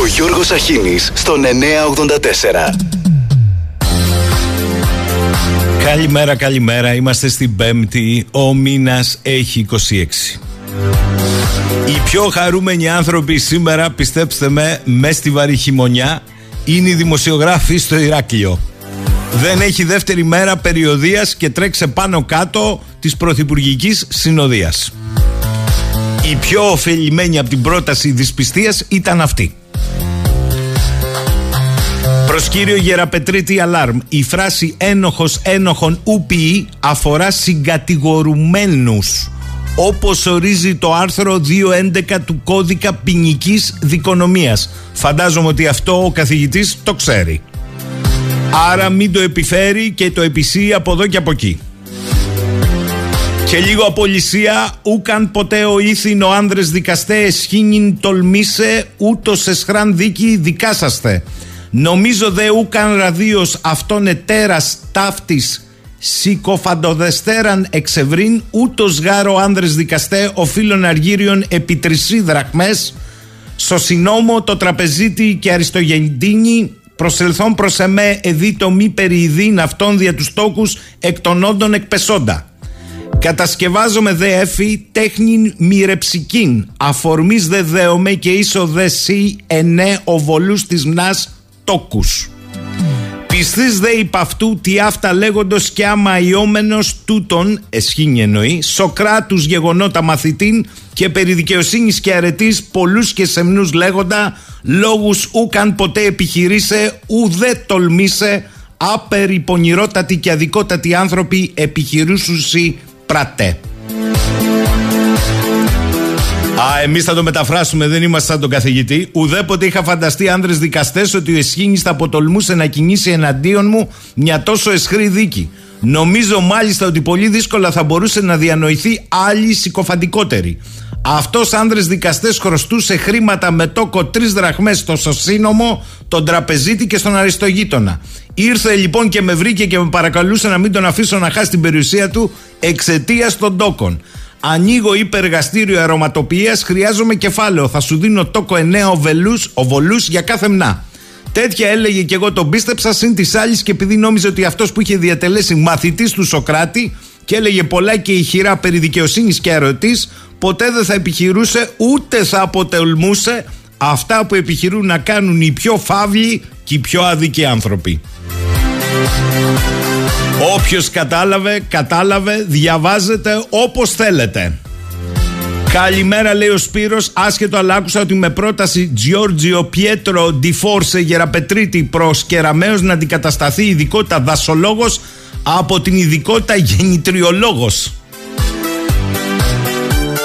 Ο Γιώργος Αχίνης στον 984. Καλημέρα, καλημέρα. Είμαστε στην Πέμπτη. Ο μήνας έχει 26. Οι πιο χαρούμενοι άνθρωποι σήμερα, πιστέψτε με, μες στη βαρύ χειμωνιά, είναι οι δημοσιογράφοι στο Ηράκλειο. Δεν έχει δεύτερη μέρα περιοδίας και τρέξε πάνω κάτω της πρωθυπουργικής συνοδείας. Η πιο ωφελημένη από την πρόταση δυσπιστίας ήταν αυτή. Προς κύριο Γεραπετρίτη Αλάρμ, η φράση ένοχος ένοχον ουπιή αφορά συγκατηγορουμένους όπως ορίζει το άρθρο 211 του κώδικα ποινικής δικονομίας. Φαντάζομαι ότι αυτό ο καθηγητής το ξέρει. Άρα μην το επιφέρει και το επισύει από εδώ και από εκεί. Και λίγο απολυσία, ούκαν ποτέ ο ήθινο άνδρες δικαστές εσχήνιν τολμήσε, ούτως εσχράν δίκη δικάσαστε. Νομίζω δε ούκαν ραδίος αυτόν ετέρας ταύτης Σικοφαντοδεστέραν εξευρύν ούτως γάρο άνδρες δικαστέ οφείλων αργύριων επί τρισί δραχμές στο συνόμο το τραπεζίτη και αριστογεντίνη προσελθόν προς εμέ εδί το μη περιειδήν αυτών δια τους τόκους εκ των όντων εκπεσόντα. Κατασκευάζομαι δε έφη τέχνην μοιρεψικήν αφορμής δε δέομαι και ίσο δε σύ ενέ οβολούς της μνάς τόκους. Πιστής δε υπ' αυτού τι αυτά λέγοντος και άμα ιόμενος τούτον, εσχήνει εννοεί, Σοκράτους γεγονότα μαθητήν και περί δικαιοσύνης και αρετής πολλούς και σεμνούς λέγοντα, λόγους ούκαν ποτέ επιχειρήσε, ουδέ τολμήσε, άπεροι πονηρότατοι και αδικότατοι άνθρωποι επιχειρούσουσι πράτε. Α, εμείς θα το μεταφράσουμε, δεν είμαστε σαν τον καθηγητή. Ουδέποτε είχα φανταστεί άνδρες δικαστές ότι ο Εσχήνης θα αποτολμούσε να κινήσει εναντίον μου μια τόσο εσχρή δίκη. Νομίζω μάλιστα ότι πολύ δύσκολα θα μπορούσε να διανοηθεί άλλη συκοφαντικότερη. Αυτός άνδρες δικαστές χρωστούσε χρήματα με τόκο τρεις δραχμές στο σωσίνομο, τον τραπεζίτη και στον αριστογείτονα. Ήρθε λοιπόν και με βρήκε και με παρακαλούσε να μην τον αφήσω να χάσει την περιουσία του εξαιτίας των τόκων. Ανοίγω υπεργαστήριο αρωματοποιίας, χρειάζομαι κεφάλαιο. Θα σου δίνω τόκο 9 οβολούς για κάθε μνά. Τέτοια έλεγε και εγώ τον πίστεψα συν της άλλης και επειδή νόμιζε ότι αυτός που είχε διατελέσει μαθητής του Σοκράτη και έλεγε πολλά και ηχηρά περί δικαιοσύνης και αρωτής, ποτέ δεν θα επιχειρούσε ούτε θα αποτελμούσε αυτά που επιχειρούν να κάνουν οι πιο φαύλοι και οι πιο άδικοι άνθρωποι. Όποιος κατάλαβε, κατάλαβε, διαβάζετε όπως θέλετε. Καλημέρα λέει ο Σπύρος, άσχετο αλλά άκουσα ότι με πρόταση Giorgio Pietro Di Force Γεραπετρίτη προς Κεραμέως να αντικατασταθεί η ειδικότητα δασολόγος από την ειδικότητα γεννητριολόγος.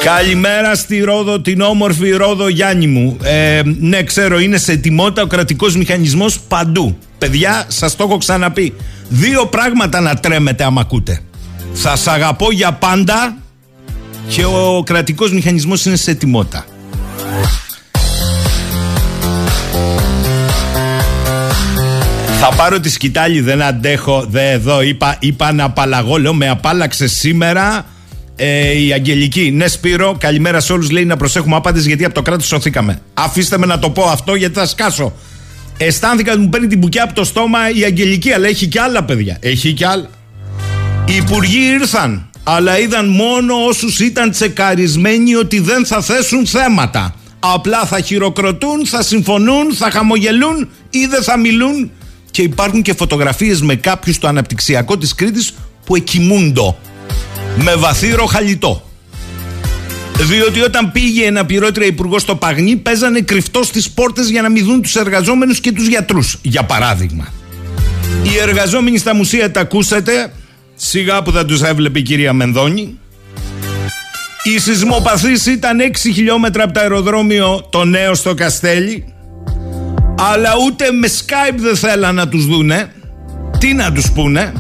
Καλημέρα στη Ρόδο, την όμορφη Ρόδο Γιάννη μου. Ε, ναι, ξέρω, είναι σε ετοιμότητα ο κρατικός μηχανισμός παντού. Παιδιά, σας το έχω ξαναπεί. Δύο πράγματα να τρέμετε άμα ακούτε. Θα σ' αγαπώ για πάντα και ο κρατικός μηχανισμός είναι σε ετοιμότητα. Θα πάρω τη σκητάλη, δεν αντέχω. Δε εδώ είπα, είπα να απαλλαγώ. Λέω με απάλαξε σήμερα ε, η Αγγελική. Ναι, Σπύρο, καλημέρα σε όλους. Λέει να προσέχουμε άπαντες γιατί από το κράτος σωθήκαμε. Αφήστε με να το πω αυτό γιατί θα σκάσω. Αισθάνθηκα ότι μου παίρνει την μπουκιά από το στόμα η Αγγελική, αλλά έχει και άλλα παιδιά. Έχει και άλλα. Οι υπουργοί ήρθαν, αλλά είδαν μόνο όσους ήταν τσεκαρισμένοι ότι δεν θα θέσουν θέματα. Απλά θα χειροκροτούν, θα συμφωνούν, θα χαμογελούν ή δεν θα μιλούν. Και υπάρχουν και φωτογραφίες με κάποιους στο αναπτυξιακό της Κρήτης που εκοιμούντο με βαθύ ροχαλιτό. Διότι όταν πήγε ένα πυρότρια υπουργός στο Παγνί, παίζανε κρυφτός στις πόρτες για να μην δουν τους εργαζόμενους και τους γιατρούς. Για παράδειγμα. Οι εργαζόμενοι στα μουσεία τα ακούσατε. Σιγά που θα τους έβλεπε η κυρία Μενδώνη. Οι σεισμοπαθείς ήταν 6 χιλιόμετρα από το αεροδρόμιο το νέο στο Καστέλι. Αλλά ούτε με Skype δεν θέλαν να τους δούνε. Τι να τους πούνε.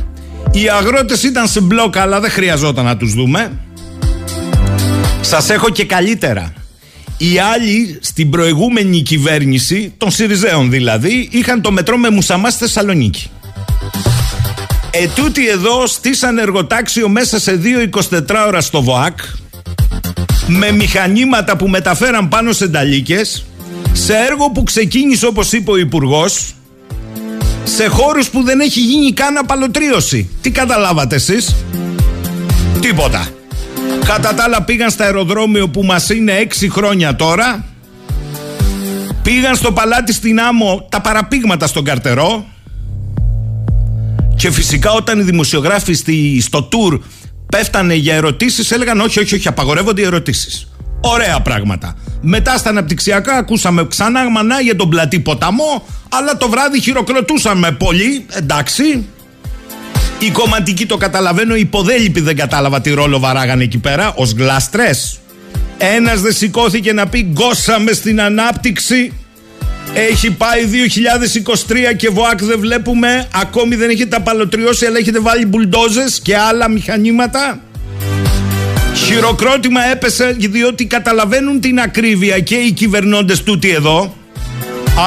Οι αγρότες ήταν σε μπλοκ αλλά δεν χρειαζόταν να τους δούμε. Σας έχω και καλύτερα. Οι άλλοι στην προηγούμενη κυβέρνηση, των Σιριζέων δηλαδή, είχαν το μετρό με μουσαμά στη Θεσσαλονίκη. Ετούτοι εδώ στήσαν εργοτάξιο μέσα σε 2-24 ώρα στο ΒΟΑΚ με μηχανήματα που μεταφέραν πάνω σε νταλίκες σε έργο που ξεκίνησε όπως είπε ο υπουργός, σε χώρους που δεν έχει γίνει καν απαλωτρίωση. Τι καταλάβατε εσείς; Τίποτα. Κατά τα άλλα πήγαν στα αεροδρόμιο που μας είναι έξι χρόνια τώρα. Πήγαν στο παλάτι στην Άμμο τα παραπήγματα στον καρτερό. Και φυσικά όταν οι δημοσιογράφοι στη, στο tour πέφτανε για ερωτήσεις έλεγαν όχι, όχι, όχι, απαγορεύονται οι ερωτήσεις. Ωραία πράγματα. Μετά στα αναπτυξιακά ακούσαμε ξανά μανά για τον πλατή ποταμό, αλλά το βράδυ χειροκροτούσαμε πολύ, εντάξει. Οι κομματικοί το καταλαβαίνω, οι υποδέλυποι δεν κατάλαβα τι ρόλο βαράγανε εκεί πέρα, ως γλάστρες. Ένας δεν σηκώθηκε να πει γκώσαμε στην ανάπτυξη. Έχει πάει 2023 και ΒΟΑΚ δεν βλέπουμε, ακόμη δεν έχετε απαλωτριώσει αλλά έχετε βάλει μπουλντόζες και άλλα μηχανήματα. Χειροκρότημα έπεσε διότι καταλαβαίνουν την ακρίβεια και οι κυβερνώντες τούτοι εδώ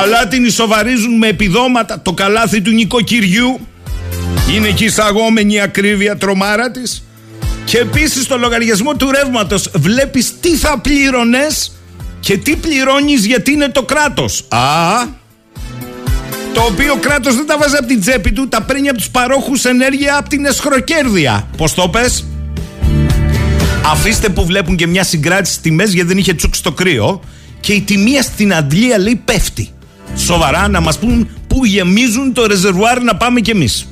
αλλά την ισοβαρίζουν με επιδόματα το καλάθι του νοικοκυριού είναι εκεί εισαγόμενη ακρίβεια τρομάρα της και επίσης το λογαριασμό του ρεύματος βλέπεις τι θα πλήρωνες και τι πληρώνεις γιατί είναι το κράτος Α, το οποίο κράτος δεν τα βάζει από την τσέπη του τα παίρνει από τους παρόχους ενέργεια από την εσχροκέρδεια Πώς το πες; Αφήστε που βλέπουν και μια συγκράτηση τιμέ γιατί δεν είχε τσούκ στο κρύο και η τιμή στην αντλία λέει πέφτει. Σοβαρά να μας πούν πού γεμίζουν το ρεζερβουάρ να πάμε κι εμείς.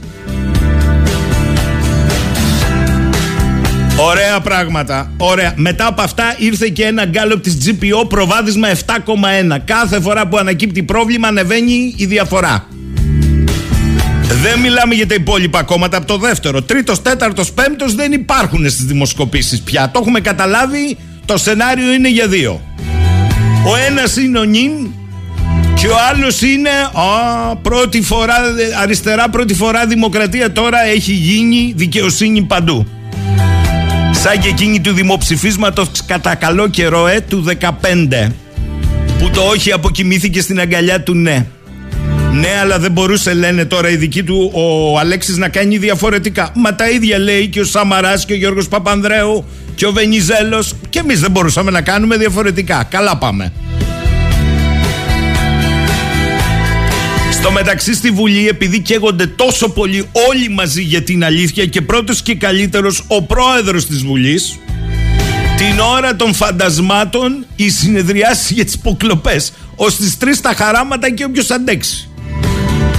Ωραία πράγματα. Ωραία. Μετά από αυτά ήρθε και ένα γκάλωπ της GPO προβάδισμα 7,1. Κάθε φορά που ανακύπτει πρόβλημα ανεβαίνει η διαφορά. Δεν μιλάμε για τα υπόλοιπα κόμματα από το δεύτερο. Τρίτος, τέταρτος, πέμπτος δεν υπάρχουν στις δημοσκοπήσεις πια. Το έχουμε καταλάβει. Το σενάριο είναι για δύο. Ο ένας είναι ο νυν και ο άλλος είναι α, πρώτη φορά, αριστερά πρώτη φορά δημοκρατία τώρα έχει γίνει δικαιοσύνη παντού. Σαν και εκείνη του δημοψηφίσματος κατά καλό καιρό ε, του 15 που το όχι αποκοιμήθηκε στην αγκαλιά του ναι. Ναι, αλλά δεν μπορούσε, λένε τώρα οι δικοί του, ο Αλέξης να κάνει διαφορετικά. Μα τα ίδια λέει και ο Σαμαράς και ο Γιώργος Παπανδρέου και ο Βενιζέλος. Και εμείς δεν μπορούσαμε να κάνουμε διαφορετικά. Καλά πάμε. Στο μεταξύ στη Βουλή επειδή καίγονται τόσο πολύ όλοι μαζί για την αλήθεια και πρώτος και καλύτερος ο πρόεδρος της Βουλής την ώρα των φαντασμάτων η συνεδριάση για τις υποκλοπές ως τις τρεις τα χαράματα και όποιος αντέξει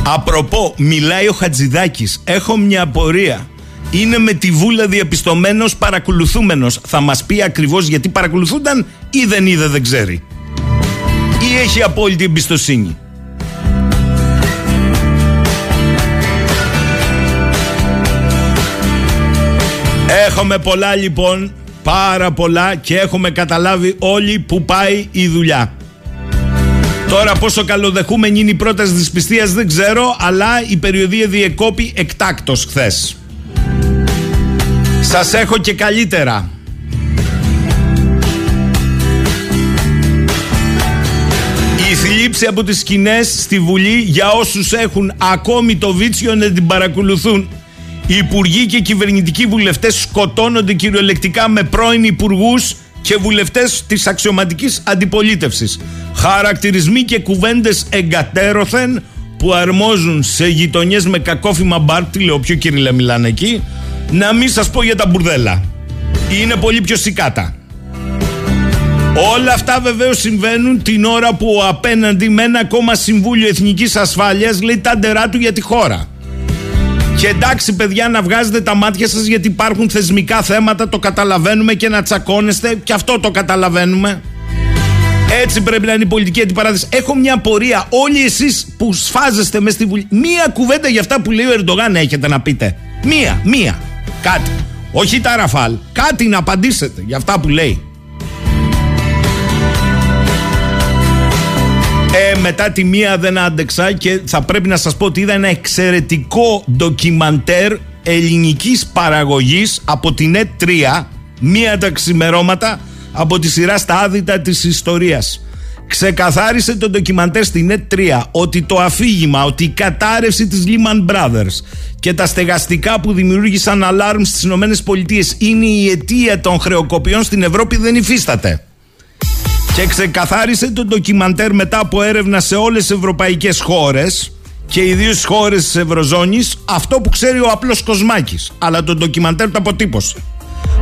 Απροπό, μιλάει ο Χατζηδάκης. Έχω μια απορία. Είναι με τη βούλα διαπιστωμένος παρακολουθούμενος. Θα μας πει ακριβώς γιατί παρακολουθούνταν ή δεν είδε δεν ξέρει. Ή έχει απόλυτη εμπιστοσύνη. Έχουμε πολλά λοιπόν, πάρα πολλά και έχουμε καταλάβει όλοι που πάει η δουλειά. Τώρα πόσο καλοδεχούμενη είναι η πρόταση της πιστείας δεν ξέρω, αλλά η περιοδία διεκόπη εκτάκτος χθες. Σας έχω και καλύτερα. Η θλίψη από τις σκηνές στη Βουλή για όσους έχουν ακόμη το βίτσιο να την παρακολουθούν. Οι υπουργοί και κυβερνητικοί βουλευτές σκοτώνονται κυριολεκτικά με πρώην υπουργούς και βουλευτές της αξιωματικής αντιπολίτευσης. Χαρακτηρισμοί και κουβέντες εγκατέρωθεν που αρμόζουν σε γειτονιές με κακόφημα μπαρ, τι λέω πιο κύριε μιλάνε εκεί, να μην σας πω για τα μπουρδέλα. Είναι πολύ πιο σικάτα. Όλα αυτά βεβαίως συμβαίνουν την ώρα που απέναντι με ένα ακόμα Συμβούλιο Εθνικής Ασφάλειας λέει τα ντερά του για τη χώρα. Και εντάξει, παιδιά, να βγάζετε τα μάτια σας γιατί υπάρχουν θεσμικά θέματα, το καταλαβαίνουμε και να τσακώνεστε, και αυτό το καταλαβαίνουμε. Έτσι πρέπει να είναι η πολιτική αντιπαράθεση. Έχω μια απορία. Όλοι εσείς που σφάζεστε μες στη Βουλή, μία κουβέντα για αυτά που λέει ο Ερντογάν έχετε να πείτε. Μία, μία. Κάτι. Όχι τα ραφάλ. Κάτι να απαντήσετε για αυτά που λέει. Ε, μετά τη μία δεν άντεξα και θα πρέπει να σας πω ότι είδα ένα εξαιρετικό ντοκιμαντέρ ελληνικής παραγωγής από την ΕΤ3 μία τα ξημερώματα από τη σειρά στα άδυτα της ιστορίας. Ξεκαθάρισε το ντοκιμαντέρ στην ΕΤ3 ότι το αφήγημα, ότι η κατάρρευση της Lehman Brothers και τα στεγαστικά που δημιούργησαν αλάρμ στις ΗΠΑ είναι η αιτία των χρεοκοπιών στην Ευρώπη δεν υφίσταται. Και ξεκαθάρισε το ντοκιμαντέρ μετά από έρευνα σε όλες τις ευρωπαϊκές χώρες και ιδίω στι χώρες της Ευρωζώνης αυτό που ξέρει ο απλός Κοσμάκης. Αλλά το ντοκιμαντέρ το αποτύπωσε.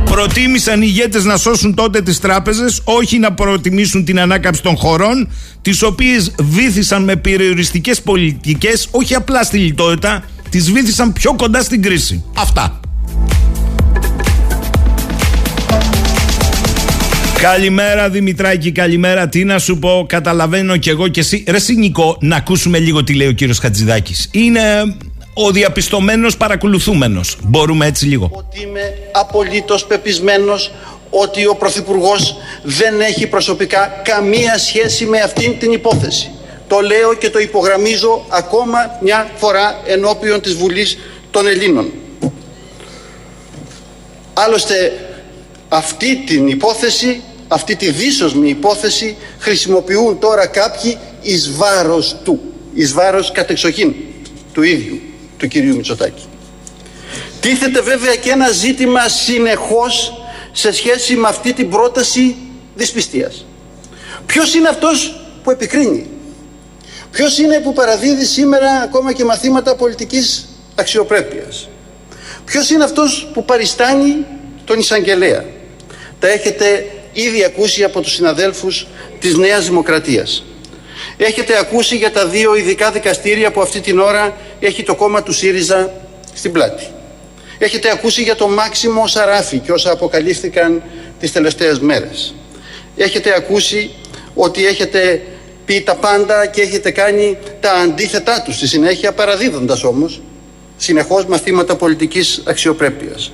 Προτίμησαν οι ηγέτες να σώσουν τότε τις τράπεζες, όχι να προτιμήσουν την ανάκαμψη των χωρών, τις οποίες βήθησαν με περιοριστικές πολιτικές, όχι απλά στη λιτότητα, τις βήθησαν πιο κοντά στην κρίση. Αυτά. Καλημέρα Δημητράκη, καλημέρα. Τι να σου πω, καταλαβαίνω κι εγώ κι εσύ. Ρε Νικό, να ακούσουμε λίγο τι λέει ο κύριος Χατζηδάκης. Είναι ο διαπιστωμένος παρακολουθούμενος. Μπορούμε έτσι λίγο. Ότι είμαι απολύτως πεπισμένος ότι ο Πρωθυπουργός δεν έχει προσωπικά καμία σχέση με αυτήν την υπόθεση. Το λέω και το υπογραμμίζω ακόμα μια φορά ενώπιον της Βουλής των Ελλήνων. Άλλωστε αυτή την υπόθεση αυτή τη δίσοσμη υπόθεση χρησιμοποιούν τώρα κάποιοι εις βάρος του, εις βάρος κατεξοχήν του ίδιου, του κυρίου Μητσοτάκη. Τίθεται βέβαια και ένα ζήτημα συνεχώς σε σχέση με αυτή την πρόταση δυσπιστίας. Ποιος είναι αυτός που επικρίνει; Ποιος είναι που παραδίδει σήμερα ακόμα και μαθήματα πολιτικής αξιοπρέπειας; Ποιος είναι αυτός που παριστάνει τον εισαγγελέα; Τα έχετε ήδη ακούσει από τους συναδέλφους της Νέας Δημοκρατίας. Έχετε ακούσει για τα δύο ειδικά δικαστήρια που αυτή την ώρα έχει το κόμμα του ΣΥΡΙΖΑ στην πλάτη. Έχετε ακούσει για το Μάξιμο Σαράφη και όσα αποκαλύφθηκαν τις τελευταίες μέρες. Έχετε ακούσει ότι έχετε πει τα πάντα και έχετε κάνει τα αντίθετά τους στη συνέχεια παραδίδοντας όμως συνεχώς μαθήματα πολιτικής αξιοπρέπειας.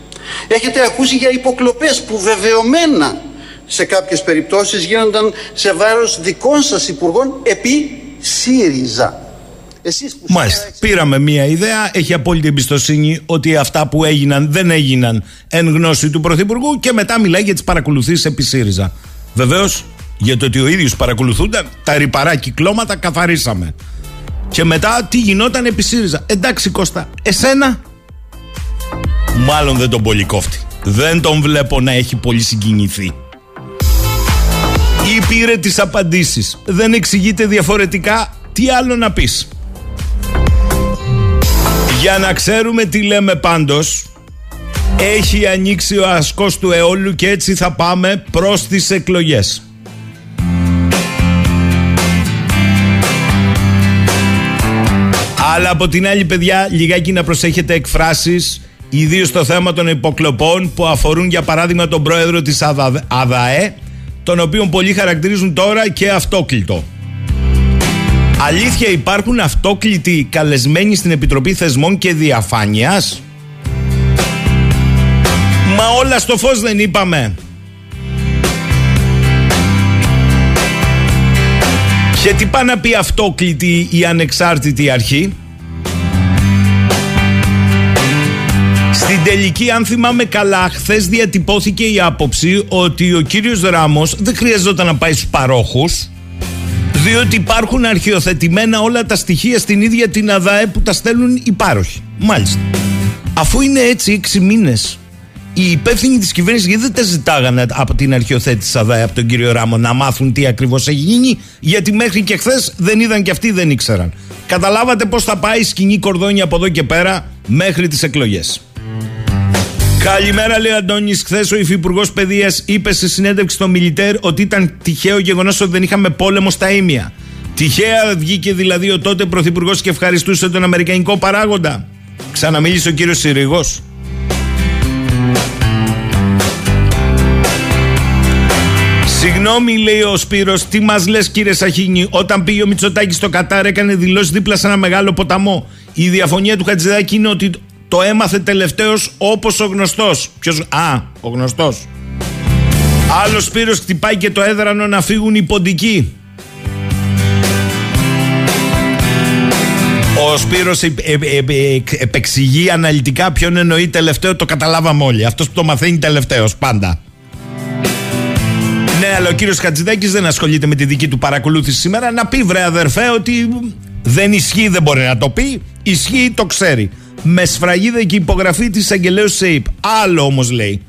Έχετε ακούσει για υποκλοπές που βεβαιωμένα σε κάποιες περιπτώσεις γίνονταν σε βάρος δικών σας υπουργών επί ΣΥΡΙΖΑ. Εσείς που Μάλιστα. Πήραμε μία ιδέα. Έχει απόλυτη εμπιστοσύνη ότι αυτά που έγιναν δεν έγιναν εν γνώση του Πρωθυπουργού και μετά μιλάει για τις παρακολουθήσεις επί ΣΥΡΙΖΑ. Βεβαίως, για το ότι ο ίδιος παρακολουθούνταν, τα ρηπαρά κυκλώματα καθαρίσαμε. Και μετά τι γινόταν επί ΣΥΡΙΖΑ. Εντάξει Κώστα, εσένα μάλλον δεν τον πολύ κόφτει. Δεν τον βλέπω να έχει πολύ συγκινηθεί ή πήρε τις απαντήσεις. Δεν εξηγείται διαφορετικά τι άλλο να πεις; Για να ξέρουμε τι λέμε πάντως, έχει ανοίξει ο ασκός του αιώλου και έτσι θα πάμε προς τις εκλογές. Αλλά από την άλλη παιδιά λιγάκι να προσέχετε εκφράσεις ιδίως στο θέμα των υποκλοπών που αφορούν για παράδειγμα τον πρόεδρο της ΑΔΑΕ τον οποίο πολλοί χαρακτηρίζουν τώρα και αυτόκλητο. Αλήθεια υπάρχουν αυτόκλητοι καλεσμένοι στην Επιτροπή Θεσμών και Διαφάνειας; Μα όλα στο φως δεν είπαμε. Και τι πάει να πει αυτόκλητη η ανεξάρτητη αρχή; Στην τελική, αν θυμάμαι καλά, χθες διατυπώθηκε η άποψη ότι ο κύριος Ράμος δεν χρειαζόταν να πάει στους παρόχους, διότι υπάρχουν αρχιοθετημένα όλα τα στοιχεία στην ίδια την ΑΔΑΕ που τα στέλνουν οι πάροχοι. Μάλιστα. Αφού είναι έτσι έξι μήνες, οι υπεύθυνοι της κυβέρνησης γιατί δεν τα ζητάγανε από την αρχιοθέτηση ΑΔΑΕ, από τον κύριο Ράμο, να μάθουν τι ακριβώς έχει γίνει, γιατί μέχρι και χθες δεν είδαν και αυτοί δεν ήξεραν. Καταλάβατε πώς θα πάει η σκηνή κορδόνια από εδώ και πέρα μέχρι τις εκλογές. Καλημέρα, λέει ο Αντώνης. Χθες ο Υφυπουργός Παιδείας είπε σε συνέντευξη στο Μιλιτέρ ότι ήταν τυχαίο γεγονός ότι δεν είχαμε πόλεμο στα ίμια. Τυχαία βγήκε δηλαδή ο τότε Πρωθυπουργός και ευχαριστούσε τον Αμερικανικό παράγοντα. Ξαναμίλησε ο κύριος Συρίγο. Συγγνώμη, λέει ο Σπύρος, τι μας λες, κύριε Σαχίνη, όταν πήγε ο Μητσοτάκης στο Κατάρ, έκανε δηλώσεις δίπλα σε ένα μεγάλο ποταμό. Η διαφωνία του Χατζηδάκη είναι ότι το έμαθε τελευταίος όπως ο γνωστός. Ποιο. Α, ο γνωστός. Άλλος Σπύρος χτυπάει και το έδρανο να φύγουν οι ποντικοί. Ο Σπύρος επεξηγεί αναλυτικά ποιον εννοεί τελευταίο, το καταλάβαμε όλοι. Αυτός που το μαθαίνει τελευταίος πάντα. Ναι, αλλά ο κύριος Χατζηδάκης δεν ασχολείται με τη δική του παρακολούθηση σήμερα. Να πει βρε αδερφέ ότι δεν ισχύει, δεν μπορεί να το πει. Ισχύει, το ξέρει με σφραγίδα και υπογραφή της Αγγελέου ΣΕΙΠ. Άλλο όμως λέει.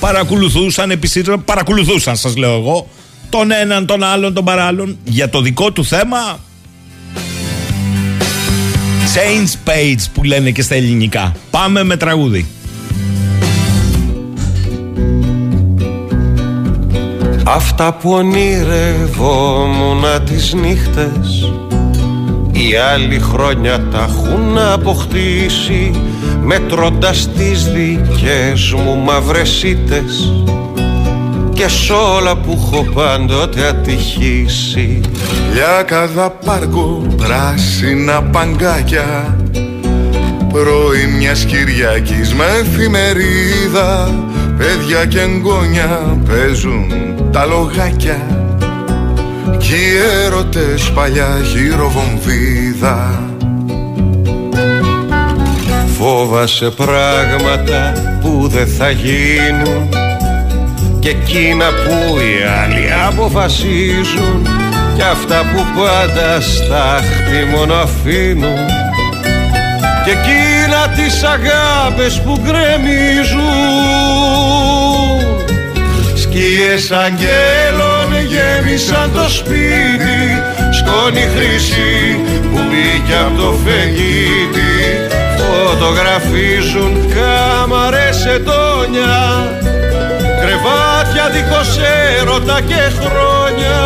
Παρακολουθούσαν επί παρακολουθούσαν σας λέω εγώ, τον έναν, τον άλλον, τον παράλλον για το δικό του θέμα. Change page που λένε και στα ελληνικά. Πάμε με τραγούδι. Αυτά που ονειρευόμουν τις νύχτες οι άλλοι χρόνια τα έχουν αποκτήσει Μετρώντας τις δικές μου μαυρεσίτες Και σ' όλα που έχω πάντοτε ατυχήσει. Λιάκαδα πάρκο, πράσινα παγκάκια. Πρωί μιας Κυριακής με εφημερίδα. Παιδιά και εγγόνια παίζουν τα λογάκια κι οι έρωτες παλιά χειροβομβίδα Φόβασε πράγματα που δεν θα γίνουν. Και εκείνα που οι άλλοι αποφασίζουν. Και αυτά που πάντα στάχτη μόνο αφήνουν. Και εκείνα τις αγάπες που γκρεμίζουν. Σκιές αγγέλων γέμισαν το σπίτι σκόνη χρυσή που μπήκε από το φεγγίτι. Φωτογραφίζουν κάμαρες ετώνια κρεβάτια δίχως έρωτα και χρόνια.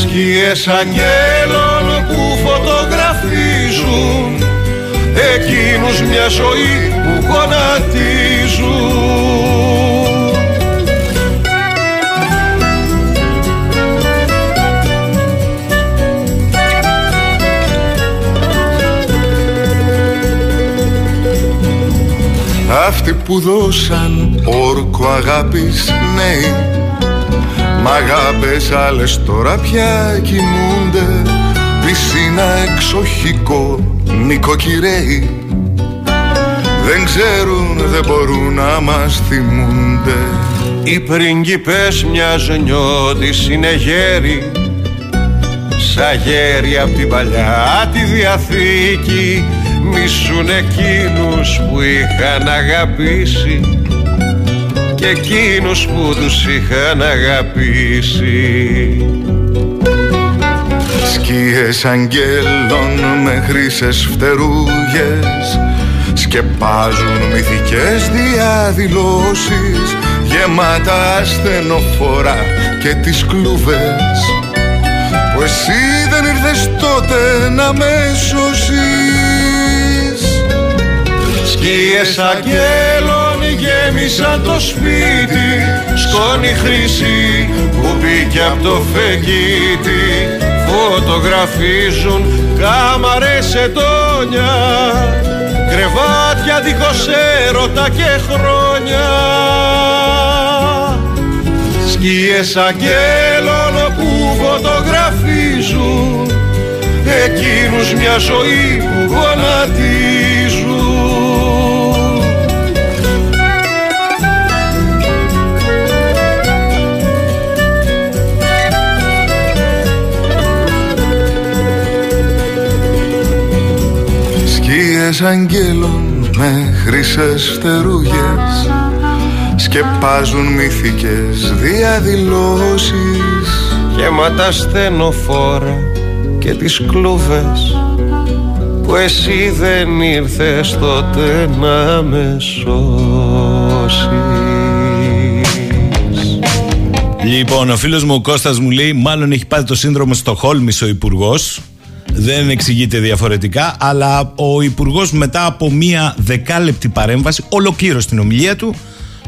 Σκιές αγγέλων που φωτογραφίζουν εκείνους μια ζωή που γονατίζουν Αυτοί που δώσαν όρκο αγάπης νέοι Μ' αγάπες άλλες τώρα πια κοιμούνται Πισίνα εξοχικό νοικοκυρέοι. Δεν ξέρουν, δεν μπορούν να μας θυμούνται. Οι πριγκιπές μιας νιώτης είναι γέροι Σαν γέροι απ' την παλιά τη Διαθήκη μισούν εκείνους που είχαν αγαπήσει και εκείνους που τους είχαν αγαπήσει. Σκίες αγγέλων με χρυσές φτερούγες σκεπάζουν μυθικές διαδηλώσεις γεμάτα ασθενοφόρα και τις κλούβες που εσύ δεν ήρθες τότε να με σώσεις Σκιές αγγέλων γέμισαν το σπίτι. Σκόνη χρυσή που μπήκε από το φεγγίτι. Φωτογραφίζουν κάμαρες ετώνια. Κρεβάτια δίχως έρωτα και χρόνια. Σκιές αγγέλων που φωτογραφίζουν. Εκείνους μια ζωή που γονατίζουν Σκιές αγγέλων με χρυσές φτερούγες Σκεπάζουν μυθικές διαδηλώσεις. Γεμάτα στενοφόρα και τις κλούβες Που εσύ δεν ήρθες τότε να με σώσεις. Λοιπόν, ο φίλος μου ο Κώστας μου λέει μάλλον έχει πάρει το σύνδρομο στο Χόλμης ο Υπουργός δεν εξηγείται διαφορετικά, αλλά ο Υπουργός μετά από μία δεκάλεπτη παρέμβαση ολοκλήρωσε την ομιλία του.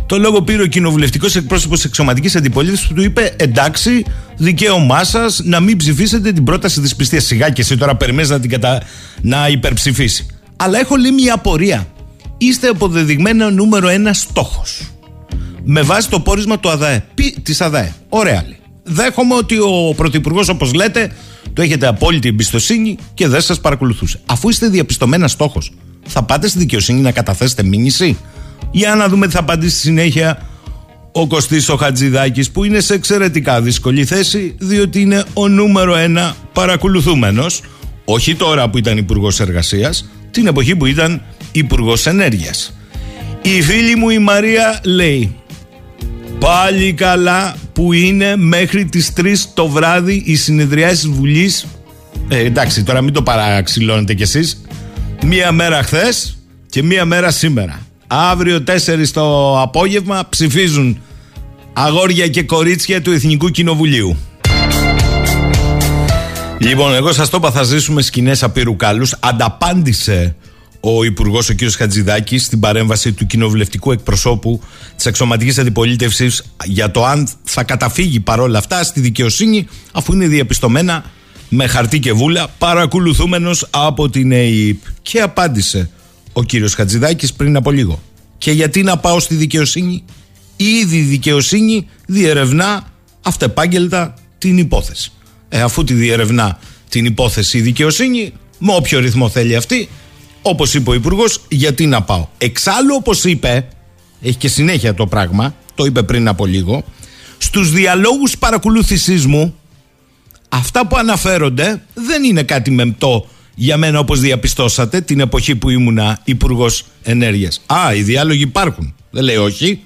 Το λόγο πήρε ο κοινοβουλευτικός εκπρόσωπος εξωματικής αντιπολίτευσης που του είπε: Εντάξει, δικαίωμά σας να μην ψηφίσετε την πρόταση της πιστεία. Σιγά και εσύ τώρα περιμένεις να την κατα... να υπερψηφίσει. Αλλά έχω λέει μια απορία. Είστε αποδεδειγμένο νούμερο ένα στόχος. Με βάση το πόρισμα του ΑΔΑΕ. Της ΑΔΑΕ. Ωραία. Δέχομαι ότι ο Πρωθυπουργός, όπως λέτε, το έχετε απόλυτη εμπιστοσύνη και δεν σας παρακολουθούσε. Αφού είστε διαπιστωμένα στόχος, θα πάτε στη δικαιοσύνη να καταθέσετε μήνυση; Για να δούμε τι θα απαντήσει στη συνέχεια ο Κωστής ο Χατζηδάκης που είναι σε εξαιρετικά δύσκολη θέση διότι είναι ο νούμερο ένα παρακολουθούμενος όχι τώρα που ήταν υπουργός Εργασίας, την εποχή που ήταν υπουργός Ενέργειας. Η φίλη μου η Μαρία λέει Πάλι καλά που είναι μέχρι τις 3 το βράδυ η συνεδριά της Βουλής. Ε, εντάξει τώρα μην το παραξηλώνετε κι εσείς. Μία μέρα χθες και μία μέρα σήμερα. Αύριο 4 το απόγευμα ψηφίζουν αγόρια και κορίτσια του Εθνικού Κοινοβουλίου. Λοιπόν, εγώ σας το είπα, θα ζήσουμε σκηνές απείρου κάλου. Ανταπάντησε ο Υπουργός, ο κ. Χατζηδάκης, στην παρέμβαση του κοινοβουλευτικού εκπροσώπου της εξωματικής αντιπολίτευσης για το αν θα καταφύγει παρόλα αυτά στη δικαιοσύνη, αφού είναι διαπιστωμένα με χαρτί και βούλα, παρακολουθούμενος από την ΕΕΠ. Και απάντησε ο κ. Χατζηδάκης πριν από λίγο. Και γιατί να πάω στη δικαιοσύνη, ήδη η δικαιοσύνη διερευνά αυτεπάγγελτα την υπόθεση. Ε, αφού τη διερευνά την υπόθεση η δικαιοσύνη, με όποιο ρυθμό θέλει αυτή, όπως είπε ο Υπουργός, γιατί να πάω. Εξάλλου, όπως είπε, έχει και συνέχεια το πράγμα, το είπε πριν από λίγο, στους διαλόγους παρακολούθησής μου, αυτά που αναφέρονται δεν είναι κάτι μεμπτό για μένα όπως διαπιστώσατε την εποχή που ήμουνα υπουργός Ενέργειας. Α, οι διάλογοι υπάρχουν. Δεν λέει όχι.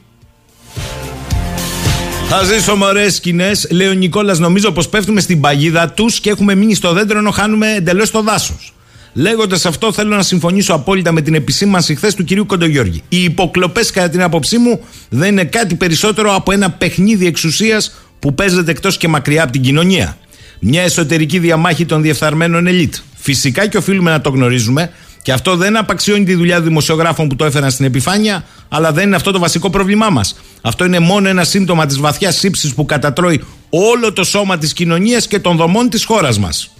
Θα ζήσω μωρέ σκηνές. Λέει ο Νικόλας, νομίζω πως πέφτουμε στην παγίδα τους και έχουμε μείνει στο δέντρο ενώ χάνουμε εντελώς το δάσος. Λέγοντας αυτό, θέλω να συμφωνήσω απόλυτα με την επισήμανση χθες του κυρίου Κοντογιώργη. Οι υποκλοπές, κατά την άποψή μου, δεν είναι κάτι περισσότερο από ένα παιχνίδι εξουσίας που παίζεται εκτός και μακριά από την κοινωνία. Μια εσωτερική διαμάχη των διεφθαρμένων ελίτ. Φυσικά και οφείλουμε να το γνωρίζουμε, και αυτό δεν απαξιώνει τη δουλειά δημοσιογράφων που το έφεραν στην επιφάνεια, αλλά δεν είναι αυτό το βασικό πρόβλημά μας. Αυτό είναι μόνο ένα σύμπτωμα της βαθιάς σύψης που κατατρώει όλο το σώμα της κοινωνίας και των δομών της χώρας μας.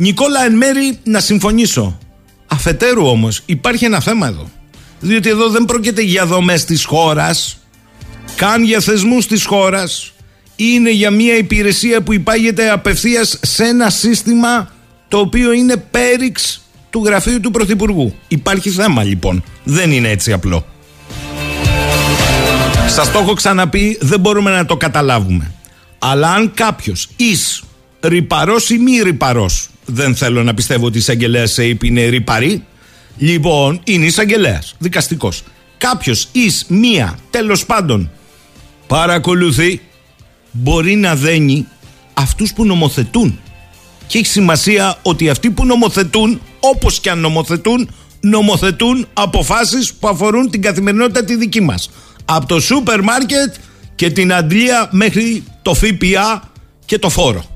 Νικόλα, εν μέρη να συμφωνήσω. Αφετέρου όμως υπάρχει ένα θέμα εδώ. Διότι εδώ δεν πρόκειται για δομές της χώρας, καν για θεσμούς της χώρας. Είναι για μια υπηρεσία που υπάγεται απευθείας σε ένα σύστημα το οποίο είναι πέριξ του γραφείου του Πρωθυπουργού. Υπάρχει θέμα λοιπόν. Δεν είναι έτσι απλό. Σας το έχω ξαναπεί, δεν μπορούμε να το καταλάβουμε. Αλλά αν κάποιος εις ρηπαρός ή μη ρηπαρός, δεν θέλω να πιστεύω ότι η εισαγγελέα ΣΕΙΠ είναι ρηπαρή, λοιπόν είναι εισαγγελέας, δικαστικός. Κάποιος εις μία, τέλος πάντων, παρακολουθεί, μπορεί να δένει αυτούς που νομοθετούν. Και έχει σημασία ότι αυτοί που νομοθετούν, όπως και αν νομοθετούν, νομοθετούν αποφάσεις που αφορούν την καθημερινότητα τη δική μας. Από το σούπερ μάρκετ και την αντλία μέχρι το ΦΠΑ και το φόρο.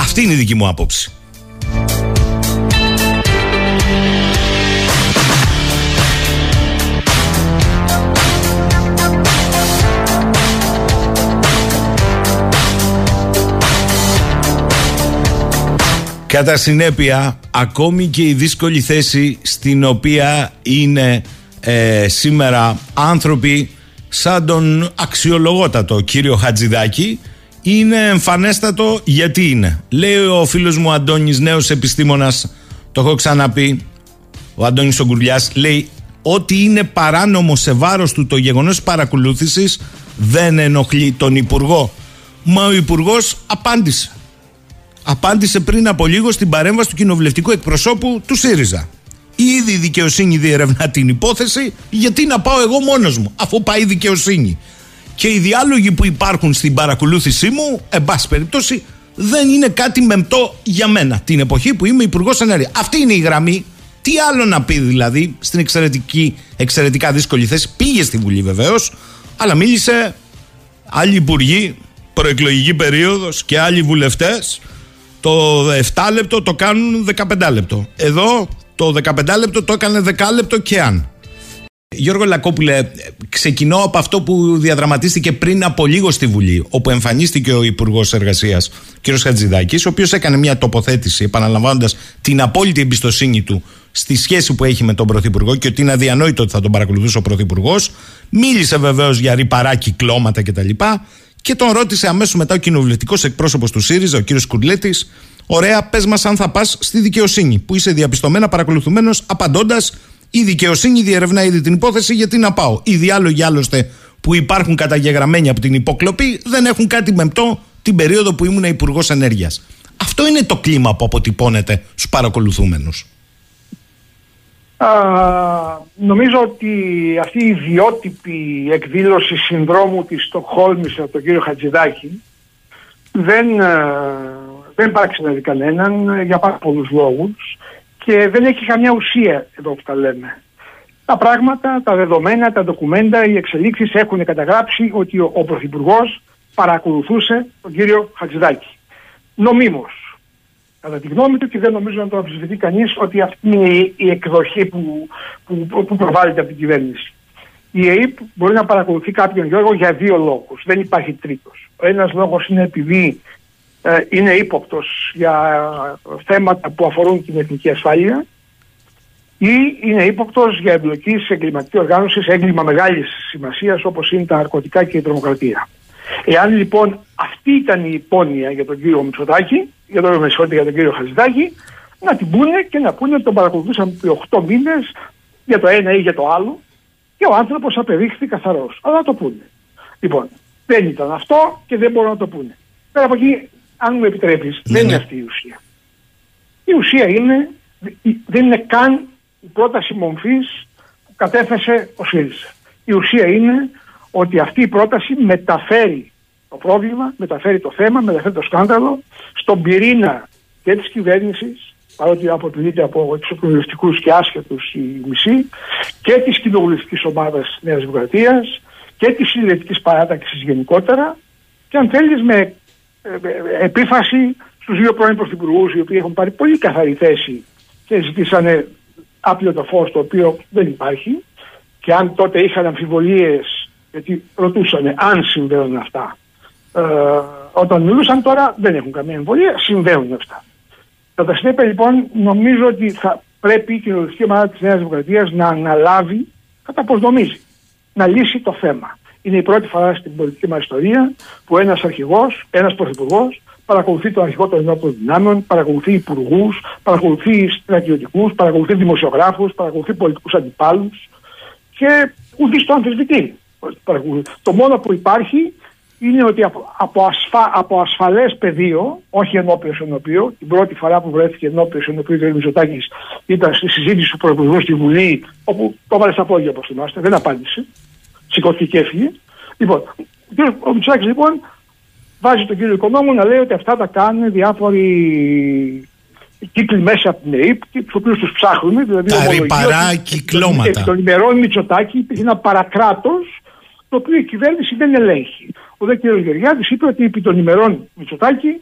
Αυτή είναι η δική μου άποψη. Κατά συνέπεια, ακόμη και η δύσκολη θέση στην οποία είναι ε, σήμερα άνθρωποι σαν τον αξιολογότατο κύριο Χατζηδάκη είναι εμφανέστατο γιατί είναι. Λέει ο φίλος μου Αντώνης, νέος επιστήμονας, το έχω ξαναπεί, ο Αντώνης Ογκουρλιάς, λέει ότι είναι παράνομο σε βάρος του το γεγονός παρακολούθησης δεν ενοχλεί τον Υπουργό. Μα ο Υπουργός απάντησε απάντησε πριν από λίγο στην παρέμβαση του κοινοβουλευτικού εκπροσώπου του ΣΥΡΙΖΑ. Ήδη η δικαιοσύνη διερευνά την υπόθεση, γιατί να πάω εγώ μόνος μου, αφού πάει η δικαιοσύνη. Και οι διάλογοι που υπάρχουν στην παρακολούθησή μου, εν πάση περιπτώσει, δεν είναι κάτι μεμπτό για μένα την εποχή που είμαι υπουργός ενέργειας. Αυτή είναι η γραμμή. Τι άλλο να πει δηλαδή στην εξαιρετική, εξαιρετικά δύσκολη θέση. Πήγε στη Βουλή βεβαίως, αλλά μίλησε άλλοι υπουργοί, προεκλογική περίοδος και άλλοι βουλευτές το 7 λεπτό το κάνουν 15 λεπτό. Εδώ το 15 λεπτό το έκανε 10 λεπτό και αν. Γιώργο Λακόπουλε, ξεκινώ από αυτό που διαδραματίστηκε πριν από λίγο στη Βουλή, όπου εμφανίστηκε ο Υπουργός Εργασίας, κ. Χατζηδάκης, ο οποίος έκανε μια τοποθέτηση, επαναλαμβάνοντας την απόλυτη εμπιστοσύνη του στη σχέση που έχει με τον Πρωθυπουργό και ότι είναι αδιανόητο ότι θα τον παρακολουθούσε ο Πρωθυπουργός. Μίλησε βεβαίως για ρηπαρά κυκλώματα κτλ. Και τον ρώτησε αμέσως μετά ο κοινοβουλευτικός εκπρόσωπος του ΣΥΡΙΖΑ, ο κ. Κουρλέτη, Ωραία, πες μας αν θα πας στη δικαιοσύνη, που είσαι διαπιστωμένα παρακολουθουμένος, απαντώντας, η δικαιοσύνη διερευνά ήδη την υπόθεση, γιατί να πάω. Οι διάλογοι άλλωστε που υπάρχουν καταγεγραμμένοι από την υποκλοπή δεν έχουν κάτι μεμπτό την περίοδο που ήμουν Υπουργός Ενέργειας. Αυτό είναι το κλίμα που αποτυπώνεται στους παρακολουθούμενους. νομίζω ότι αυτή η ιδιότυπη εκδήλωση συνδρόμου της Στοκχόλμης από τον κύριο Χατζηδάκη δεν, ε, δεν παραξενεύει κανέναν για πάρα πολλούς λόγους και δεν έχει καμιά ουσία εδώ που τα λέμε. Τα πράγματα, τα δεδομένα, τα ντοκουμέντα, οι εξελίξεις έχουν καταγράψει ότι ο, ο Πρωθυπουργός παρακολουθούσε τον κύριο Χατζηδάκη. Νομίμως κατά τη γνώμη του και δεν νομίζω να το αμφισβητεί κανείς ότι αυτή είναι η, εκδοχή που, που, που προβάλλεται από την κυβέρνηση. Η ΕΕΠ μπορεί να παρακολουθεί κάποιον Γιώργο για δύο λόγους. Δεν υπάρχει τρίτος. Ο ένας λόγος είναι επειδή ε, είναι ύποπτος για θέματα που αφορούν την εθνική ασφάλεια ή είναι ύποπτος για εμπλοκής σε εγκληματικής οργάνωσης, σε έγκλημα μεγάλης σημασίας όπως είναι τα ναρκωτικά και η τρομοκρατία. Εάν λοιπόν αυτή ήταν η υπόνοια για τον κύριο Μητσοτάκη, για τον, για τον κύριο Χαζηδάκη, να την πούνε και να πούνε ότι τον παρακολουθούσαν επί 8 μήνες για το ένα ή για το άλλο και ο άνθρωπος απεδείχθη καθαρός. Αλλά να το πούνε. Λοιπόν, δεν ήταν αυτό και δεν μπορούν να το πούνε. Πέρα από εκεί, αν μου επιτρέπεις, ναι, δεν είναι ναι. αυτή η ουσία. Η ουσία είναι, δεν είναι καν η πρόταση μομφή που κατέθεσε ο ΣΥΡΙΖΑ. Η ουσία είναι ότι αυτή η πρόταση μεταφέρει το πρόβλημα, μεταφέρει το θέμα, μεταφέρει το σκάνδαλο στον πυρήνα και της κυβέρνησης, παρότι αποτελείται από εξοπλιστικούς και άσχετους η μισή, και της κοινοβουλευτικής ομάδας Νέας Δημοκρατίας και της συλλεκτικής παράταξης γενικότερα και αν θέλεις με ε, ε, επίφαση στους δύο πρώην πρωθυπουργούς οι οποίοι έχουν πάρει πολύ καθαρή θέση και ζητήσανε άπλιο το φως το οποίο δεν υπάρχει και αν τότε είχαν αμφιβολίες γιατί ρωτούσαν αν συμβαίνουν αυτά. Ε, όταν μιλούσαν τώρα δεν έχουν καμία εμβολία, συμβαίνουν αυτά. Κατά συνέπεια λοιπόν νομίζω ότι θα πρέπει η κοινωνική ομάδα της Νέας Δημοκρατίας να αναλάβει κατά πώς νομίζει, να λύσει το θέμα. Είναι η πρώτη φορά στην πολιτική μας ιστορία που ένας αρχηγός, ένας πρωθυπουργός παρακολουθεί τον αρχηγό των ενόπλων δυνάμεων, παρακολουθεί υπουργούς, παρακολουθεί στρατιωτικούς, παρακολουθεί δημοσιογράφους, παρακολουθεί πολιτικούς αντιπάλους και ουδή το αμφισβητεί. Το μόνο που υπάρχει είναι ότι από, από, ασφα, από ασφαλές πεδίο, όχι ενώπιο ενώπιο, την πρώτη φορά που βρέθηκε ενώπιο ενώπιο ο κ. Μητσοτάκης ήταν στη συζήτηση του Πρωθυπουργού στη Βουλή, όπου το έβαλε στα πόδια, όπως θυμάστε, δεν απάντησε. Σηκώθηκε και έφυγε. Λοιπόν, ο Μητσοτάκης λοιπόν βάζει τον κύριο Οικονόμου να λέει ότι αυτά τα κάνουν διάφοροι κύκλοι μέσα από την ΕΕΠ, τους οποίους τους ψάχνουμε. Δηλαδή τα ρηπαρά κυκλώματα. Επί των ημερών Μητσοτάκη υπήρχε ένα παρακράτος το οποίο η κυβέρνηση δεν ελέγχει. Ο δε κ. Γεωργιάδης είπε ότι επί των ημερών Μητσοτάκη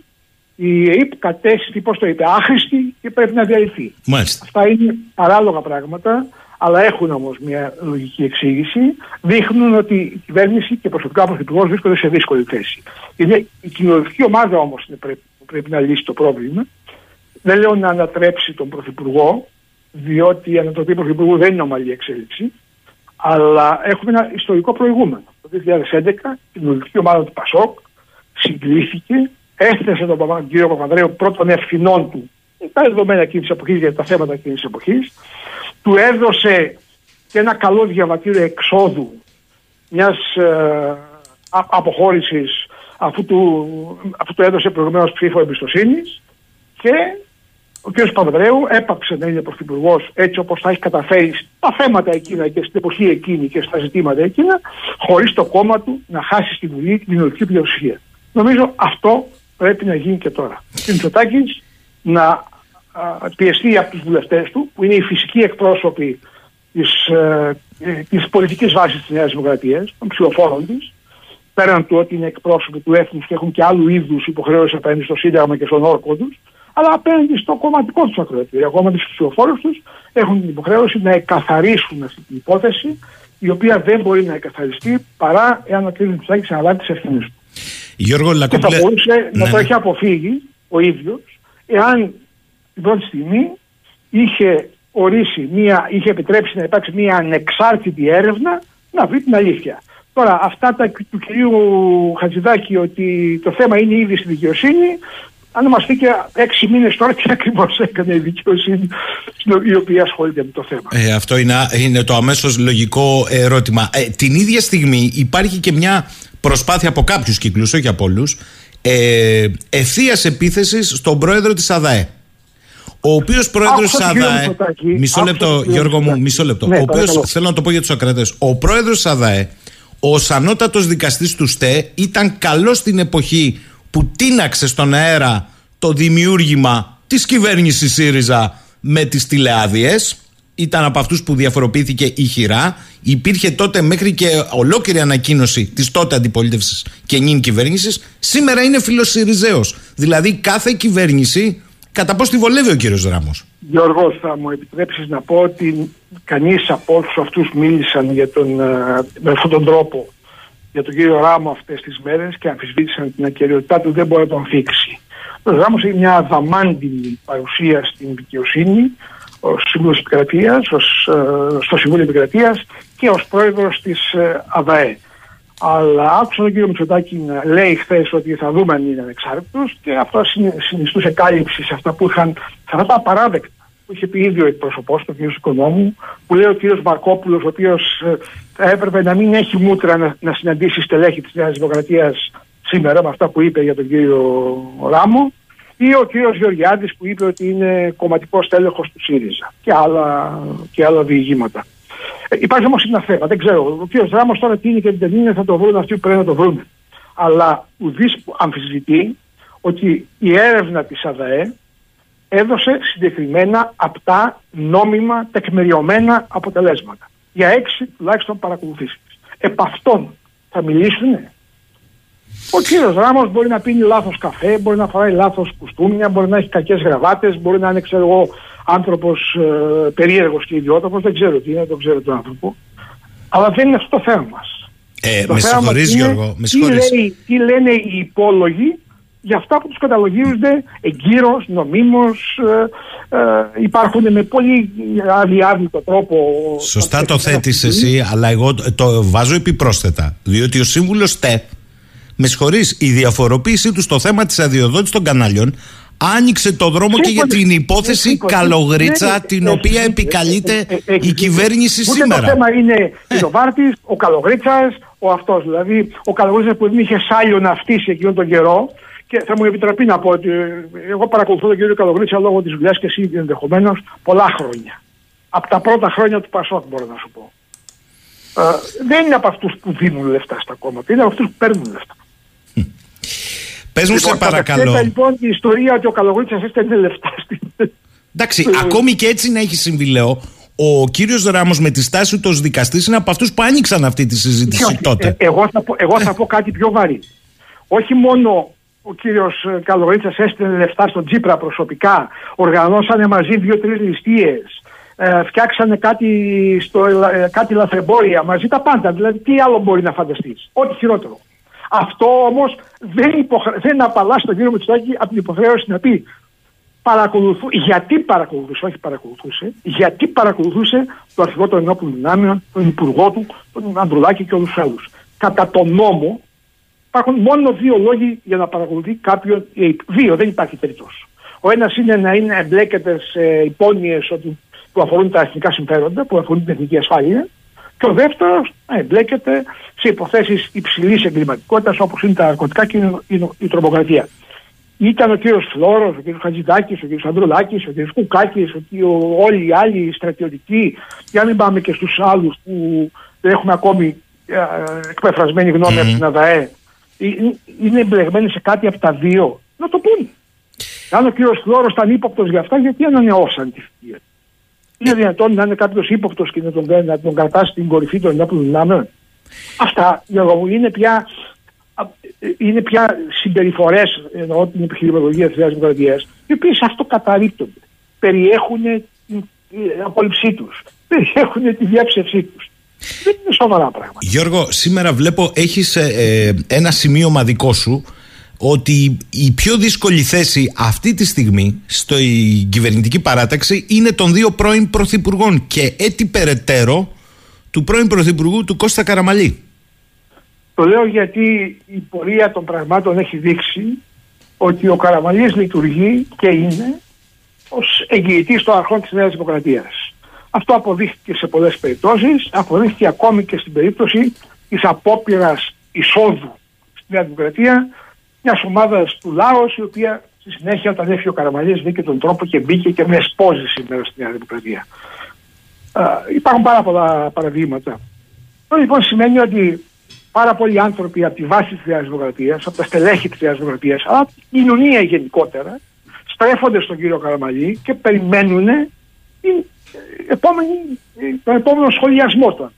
η ΕΕΠ κατέστη, πώς το είπε, άχρηστη και πρέπει να διαλυθεί. Μάλιστα. Αυτά είναι παράλογα πράγματα, αλλά έχουν όμως μια λογική εξήγηση. Δείχνουν ότι η κυβέρνηση και προσωπικά ο Πρωθυπουργός βρίσκονται σε δύσκολη θέση. Είναι η κοινωνική ομάδα όμως πρέπει, πρέπει να λύσει το πρόβλημα. Δεν λέω να ανατρέψει τον Πρωθυπουργό, διότι η ανατροπή του Πρωθυπουργού δεν είναι ομαλή εξέλιξη. Αλλά έχουμε ένα ιστορικό προηγούμενο. Το 2011 η κοινωνική ομάδα του Πασόκ συγκλήθηκε, έθεσε τον κύριο Παπανδρέου πρώτων ευθυνών του τα δεδομένα εκείνης της εποχής για τα θέματα εκείνης της εποχής. Του έδωσε και ένα καλό διαβατήριο εξόδου μιας ε, αποχώρησης αφού του, αφού του έδωσε προηγουμένως ψήφο εμπιστοσύνης και ο κ. Παπαδρέου έπαψε να είναι πρωθυπουργός έτσι όπως θα έχει καταφέρει στα θέματα εκείνα και στην εποχή εκείνη και στα ζητήματα εκείνα, χωρίς το κόμμα του να χάσει στη Βουλή την κοινωνική πλειοψηφία. Νομίζω αυτό πρέπει να γίνει και τώρα. Και Μητσοτάκης να πιεστεί από τους βουλευτές του, που είναι οι φυσικοί εκπρόσωποι της της ε, πολιτικής βάσης της Νέας Δημοκρατίας, των ψηφοφόρων της, πέραν του ότι είναι εκπρόσωποι του έθνους και έχουν και άλλου είδους υποχρέωση απέναντι στο Σύνταγμα και στον όρκο τους, αλλά απέναντι στο κομματικό τους ακροατήριο. Ακόμα του ψηφοφόρους τους έχουν την υποχρέωση να εκαθαρίσουν αυτή την υπόθεση, η οποία δεν μπορεί να εκαθαριστεί παρά εάν ο κ. Μητσάκη αναλάβει τις ευθύνες του. Γιώργο Και θα μπορούσε ναι. να το ναι. έχει αποφύγει ο ίδιος, εάν την πρώτη στιγμή είχε ορίσει, μία, είχε επιτρέψει να υπάρξει μια ανεξάρτητη έρευνα να βρει την αλήθεια. Τώρα, αυτά τα του κυρίου Χατζηδάκη ότι το θέμα είναι ήδη στη δικαιοσύνη, αν μας πει και έξι μήνες τώρα τι ακριβώς έκανε η δικαιοσύνη η οποία ασχολείται με το θέμα. Ε, αυτό είναι, είναι το αμέσως λογικό ερώτημα. Ε, την ίδια στιγμή υπάρχει και μια προσπάθεια από κάποιους κύκλους, όχι από όλους, ε, ευθείας επίθεσης στον πρόεδρο της ΑΔΑΕ. Ο οποίος πρόεδρος Άκουσα τον κύριο ΑΔΑΕ. Μητσοτάκη, Μισό άκουσα λεπτό, τον κύριο Γιώργο μου, Μητσοτάκη. μισό λεπτό. Ναι, ο οποίο, παρακαλώ. θέλω να το πω για τους ακρατέ. Ο πρόεδρος ΑΔΑΕ, ως ανώτατος δικαστής του ΣΤΕ, ήταν καλός στην εποχή που τίναξε στον αέρα το δημιούργημα της κυβέρνησης ΣΥΡΙΖΑ με τις τηλεάδιες. Ήταν από αυτούς που διαφοροποιήθηκε ηχηρά. Υπήρχε τότε μέχρι και ολόκληρη ανακοίνωση της τότε αντιπολίτευσης και νυν κυβέρνησης. Σήμερα είναι φιλοσυριζέος. Δηλαδή κάθε κυβέρνηση κατά πώ τη βολεύει ο κύριος Ράμο. Γιώργος, θα μου επιτρέψεις να πω ότι κανείς από όλους αυτούς μίλησαν για τον, ε, με αυτόν τον τρόπο για τον κύριο Ράμο αυτές τις μέρες και αμφισβήτησαν την ακυριότητά του, δεν μπορεί να τον θίξει. Ο Ράμος έχει μια αδαμάντινη παρουσία στην δικαιοσύνη ως Σύμβουλος Επικρατείας, ως, ε, στο Συμβούλιο Επικρατείας και ως πρόεδρος της ε, ΑΔΑΕ. Αλλά άκουσα τον κύριο Μητσοτάκη να λέει χθες ότι θα δούμε αν είναι ανεξάρτητος και αυτό συνε- συνιστούσε κάλυψη σε αυτά που είχαν, σε αυτά τα απαράδεκτα που είχε πει ίδιο ο εκπρόσωπός του, ο κ. Οικονόμου, που λέει ο κ. Μαρκόπουλος, ο οποίος θα έπρεπε να μην έχει μούτρα να, να συναντήσει στελέχη της Νέας Δημοκρατίας σήμερα με αυτά που είπε για τον κύριο Ράμο, ή ο κ. Γεωργιάδης που είπε ότι είναι κομματικός τέλεχο του ΣΥΡΙΖΑ και άλλα, και άλλα διηγήματα. Ε, Υπάρχει όμως ένα θέμα. Δεν ξέρω. Ο κ. Ράμος τώρα τι είναι και τι δεν είναι, θα το βρουν αυτοί που πρέπει να το βρουν. Αλλά ουδής αμφισβητεί ότι η έρευνα της ΑΔΑΕ έδωσε συγκεκριμένα απτά, νόμιμα, τεκμηριωμένα αποτελέσματα. Για έξι τουλάχιστον παρακολουθήσεις. Επ' αυτών θα μιλήσουν. Ο κύριος Ράμος μπορεί να πίνει λάθος καφέ, μπορεί να φοράει λάθος κουστούμια, μπορεί να έχει κακές γραβάτες, μπορεί να είναι, ξέρω εγώ, άνθρωπος ε, περίεργος και ιδιότοπος. Δεν ξέρω τι είναι, δεν ξέρω τον άνθρωπο. Αλλά δεν είναι αυτό το θέμα μας. Ε, Το με θέμα μας συγχωρείς είναι Γιώργο, με τι, συγχωρείς. λέει, τι λένε οι υπόλογοι για αυτά που τους καταλογίζονται εγκύρως, νομίμως, ε, ε, υπάρχουν με πολύ αδιάδικο τρόπο. Σωστά το θέτεις εσύ, αλλά εγώ το, το βάζω επιπρόσθετα. Διότι ο σύμβουλος ΤΕ, με συγχωρείς, η διαφοροποίησή του στο θέμα της αδειοδότησης των καναλιών άνοιξε το δρόμο και για Σύμφωνοι. την υπόθεση Σύμφωνοι. Καλογρίτσα Ναι, την ε, οποία ε, επικαλείται ε, ε, ε, η ε, κυβέρνηση Ούτε σήμερα. το θέμα είναι ο Νοβάρτης, ο Καλογρίτσας, ο αυτός. Δηλαδή, ο Καλογρίτσας που δεν είχε σάλιο να φτύσει εκείνον τον καιρό και θα μου επιτραπεί να πω ότι ε, εγώ παρακολουθώ τον κύριο Καλογρίτσα λόγω της δουλειάς και εσύ ενδεχομένω πολλά χρόνια. Από τα πρώτα χρόνια του Πασόκ μπορώ να σου πω. Ε, δεν είναι από αυτούς που δίνουν λεφτά στα κόμματα, είναι από αυτούς που παίρνουν λεφτά. Πες μου σε Λοιπόν, παρακαλώ. καταθέτα, λοιπόν η ιστορία ότι ο Καλογρίτσας έστελνε λεφτά στην... Εντάξει, Ε, ακόμη και έτσι να έχει συμβεί, λέω, ο κύριος Ράμος με τη στάση του ως δικαστής είναι από αυτούς που άνοιξαν αυτή τη συζήτηση Όχι, τότε. ε, εγώ, θα πω, εγώ θα πω κάτι πιο βαρύ. Όχι μόνο ο κύριος Καλογρίτσα έστειλε λεφτά στον Τζίπρα προσωπικά, οργανώσανε μαζί δύο-τρεις ληστείες, ε, φτιάξανε κάτι, στο, ε, κάτι λαθρεμπόρια μαζί τα πάντα. Δηλαδή, τι άλλο μπορεί να φανταστείς; Ό,τι χειρότερο. Αυτό όμως δεν, υποχρε... δεν απαλλάσσει τον κύριο Μητσοτάκη από την υποχρέωση να πει παρακολουθού, γιατί παρακολουθούσε, όχι παρακολουθούσε, γιατί παρακολουθούσε το αρχηγό των ενόπλων δυνάμεων, τον υπουργό του, τον Ανδρουλάκη και όλους τους άλλους. Κατά τον νόμο υπάρχουν μόνο δύο λόγοι για να παρακολουθεί κάποιον. ε, Δύο, δεν υπάρχει τρίτο. Ο ένας είναι να είναι εμπλέκεται σε υπόνοιες που αφορούν τα εθνικά συμφέροντα, που αφορούν την εθνική ασφάλεια. Και ο δεύτερος να εμπλέκεται σε υποθέσεις υψηλής εγκληματικότητας όπως είναι τα ναρκωτικά και η- η τρομοκρατία. Ήταν ο κύριος Φλόρος, ο κύριος Χατζηδάκης, ο κύριος Ανδρουλάκης, ο κύριος Κουκάκης, όλοι οι άλλοι στρατιωτικοί, για να μην πάμε και στους άλλους που δεν έχουμε ακόμη ε, εκπεφρασμένη γνώμη από την ΑΔΑΕ, ε, είναι εμπλεγμένοι σε κάτι από τα δύο, να το πούνε. Αν ο κύριος Φλόρος ήταν ύποπτος για αυτά, γιατί ανανεώσαν τη θητεία. Του. Είναι δυνατόν να είναι κάποιος ύποπτος και να τον, να τον κρατάς στην κορυφή των ενόπλων δυνάμεων. Αυτά, Γιώργο μου, είναι πια, α, είναι πια συμπεριφορές εννοώ την επιχειρηματολογία της Νέας Δημοκρατίας, οι οποίες αυτοκαταρρύπτονται. Περιέχουν την ε, απόλυψή τους. Περιέχουν τη διέψευσή τους. Δεν είναι σοβαρά πράγματα. Γιώργο, σήμερα βλέπω έχεις ε, ε, ένα σημείωμα δικό σου ότι η πιο δύσκολη θέση αυτή τη στιγμή στην κυβερνητική παράταξη είναι των δύο πρώην πρωθυπουργών και έτσι περαιτέρω του πρώην πρωθυπουργού του Κώστα Καραμαλή. Το λέω γιατί η πορεία των πραγμάτων έχει δείξει ότι ο Καραμαλής λειτουργεί και είναι ως εγγυητής των αρχών της Νέας Δημοκρατίας. Αυτό αποδείχθηκε σε πολλές περιπτώσεις, αποδείχθηκε ακόμη και στην περίπτωση της απόπειρας εισόδου στη Νέα Δημοκρατία μια ομάδα του Λάος η οποία Στη συνέχεια, όταν έφυγε ο Καραμαλής, βρήκε τον τρόπο και μπήκε και με εσπόζει σήμερα στη Νέα Δημοκρατία. υπάρχουν πάρα πολλά παραδείγματα. Αυτό λοιπόν σημαίνει ότι πάρα πολλοί άνθρωποι από τη βάση της Νέας Δημοκρατίας, από τα στελέχη της Νέας Δημοκρατίας, αλλά από την κοινωνία γενικότερα, στρέφονται στον κύριο Καραμαλή και περιμένουν την επόμενη, τον επόμενο σχολιασμό του.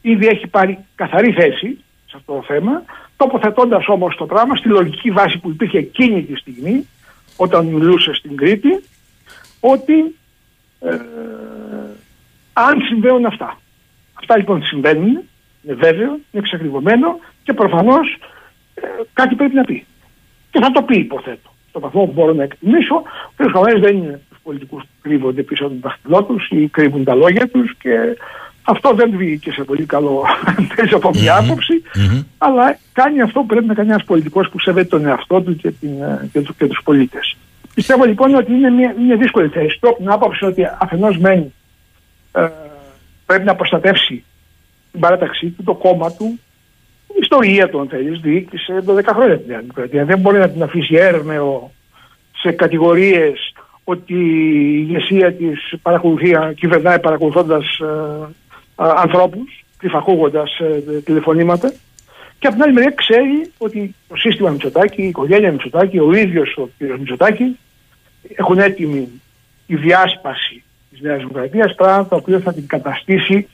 Ήδη έχει πάρει καθαρή θέση σε αυτό το θέμα, τοποθετώντας όμως το πράγμα στη λογική βάση που υπήρχε εκείνη τη στιγμή, όταν μιλούσε στην Κρήτη, ότι ε, αν συμβαίνουν αυτά. Αυτά λοιπόν συμβαίνουν, είναι βέβαιο, είναι εξακριβωμένο και προφανώς ε, κάτι πρέπει να πει. Και θα το πει, υποθέτω. Στο βαθμό που μπορώ να εκτιμήσω, ο κ. δεν είναι τους πολιτικούς που κρύβονται πίσω από τον δαχτυλό του ή κρύβουν τα λόγια τους και αυτό δεν βγήκε σε πολύ καλό θέση από μια άποψη, αλλά κάνει αυτό που πρέπει να κάνει ένας πολιτικός που σέβεται τον εαυτό του και, την, ε, και, τους, και τους πολίτες. Πιστεύω λοιπόν ότι είναι μια, μια δύσκολη θέση του από την άποψη ότι αφενός μένει ε, πρέπει να προστατεύσει την παράταξή του, το κόμμα του, η ιστορία του, αν θέλεις, διοίκησε 12 χρόνια την Δημοκρατία. Δεν μπορεί να την αφήσει έρμεο σε κατηγορίες ότι η ηγεσία της παρακολουθεί, κυβερνάει παρακολουθώντας ε, ανθρώπους, κρυφαχούγοντα ε, τηλεφωνήματα. Και από την άλλη μεριά ξέρει ότι το σύστημα Μητσοτάκη, η οικογένεια Μητσοτάκη, ο ίδιος ο κ. Μητσοτάκη έχουν έτοιμη η διάσπαση της Νέας Δημοκρατίας, πράγμα το οποίο θα την καταστήσει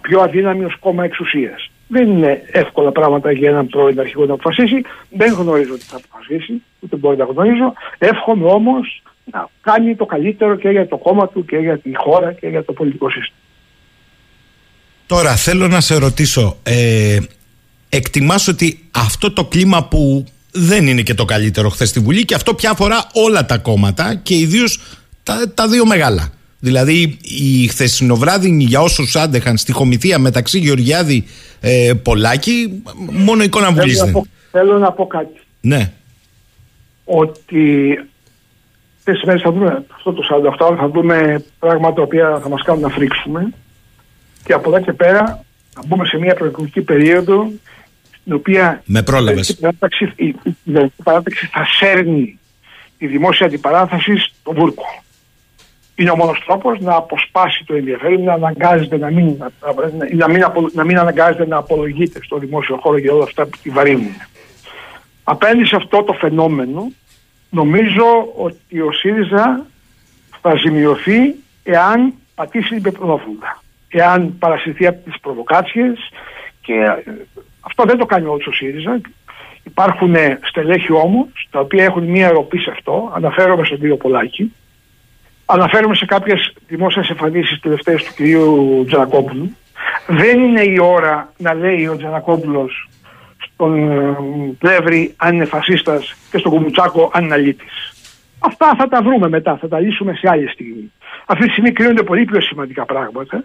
πιο αδύναμη ως κόμμα εξουσίας. Δεν είναι εύκολα πράγματα για έναν πρώην αρχηγό να αποφασίσει. Δεν γνωρίζω τι θα αποφασίσει, ούτε μπορεί να γνωρίζω. Εύχομαι όμως να κάνει το καλύτερο και για το κόμμα του και για τη χώρα και για το πολιτικό σύστημα. Τώρα θέλω να σε ρωτήσω, ε, εκτιμάς ότι αυτό το κλίμα που δεν είναι και το καλύτερο χθες στη Βουλή και αυτό πια αφορά όλα τα κόμματα και ιδίως τα, τα δύο μεγάλα. Δηλαδή η χθεσινοβράδυνη για όσους άντεχαν στη χομηθεία μεταξύ Γεωργιάδη ε, Πολάκη μόνο εικόνα Βουλής θέλω, θέλω να πω κάτι. Ναι. Ότι αυτές μέρες θα δούμε αυτό το 48 θα δούμε πράγματα τα οποία θα μας κάνουν να φρίξουμε και από εδώ και πέρα θα μπούμε σε μια προεκλογική περίοδο στην οποία Με πρόλαβες. η παράταξη, η, η παράταξη θα σέρνει τη δημόσια αντιπαράθεση στο βούρκο. Είναι ο μόνος τρόπος να αποσπάσει το ενδιαφέρον, να αναγκάζεται να μην, να, μην, να μην αναγκάζεται να απολογείται στο δημόσιο χώρο για όλα αυτά που τη βαρύνουν. Απέναντι σε αυτό το φαινόμενο, νομίζω ότι ο ΣΥΡΙΖΑ θα ζημιωθεί εάν πατήσει την πετροδόφουλα εάν παρασυρθεί από τις προβοκάτσιες και ε, αυτό δεν το κάνει όλος ο ΣΥΡΙΖΑ. Υπάρχουν στελέχη όμως τα οποία έχουν μία ροπή σε αυτό. Αναφέρομαι στον κύριο Πολάκη. Αναφέρομαι σε κάποιες δημόσιες εμφανίσεις τελευταίες του κυρίου Τζανακόπουλου. Δεν είναι η ώρα να λέει ο Τζανακόπουλος στον ε, Πλεύρη αν είναι φασίστας και στον Κουμουτσάκο αν είναι αλήτης. Αυτά θα τα βρούμε μετά, θα τα λύσουμε σε άλλη στιγμή. Αυτή τη στιγμή κρίνονται πολύ πιο σημαντικά πράγματα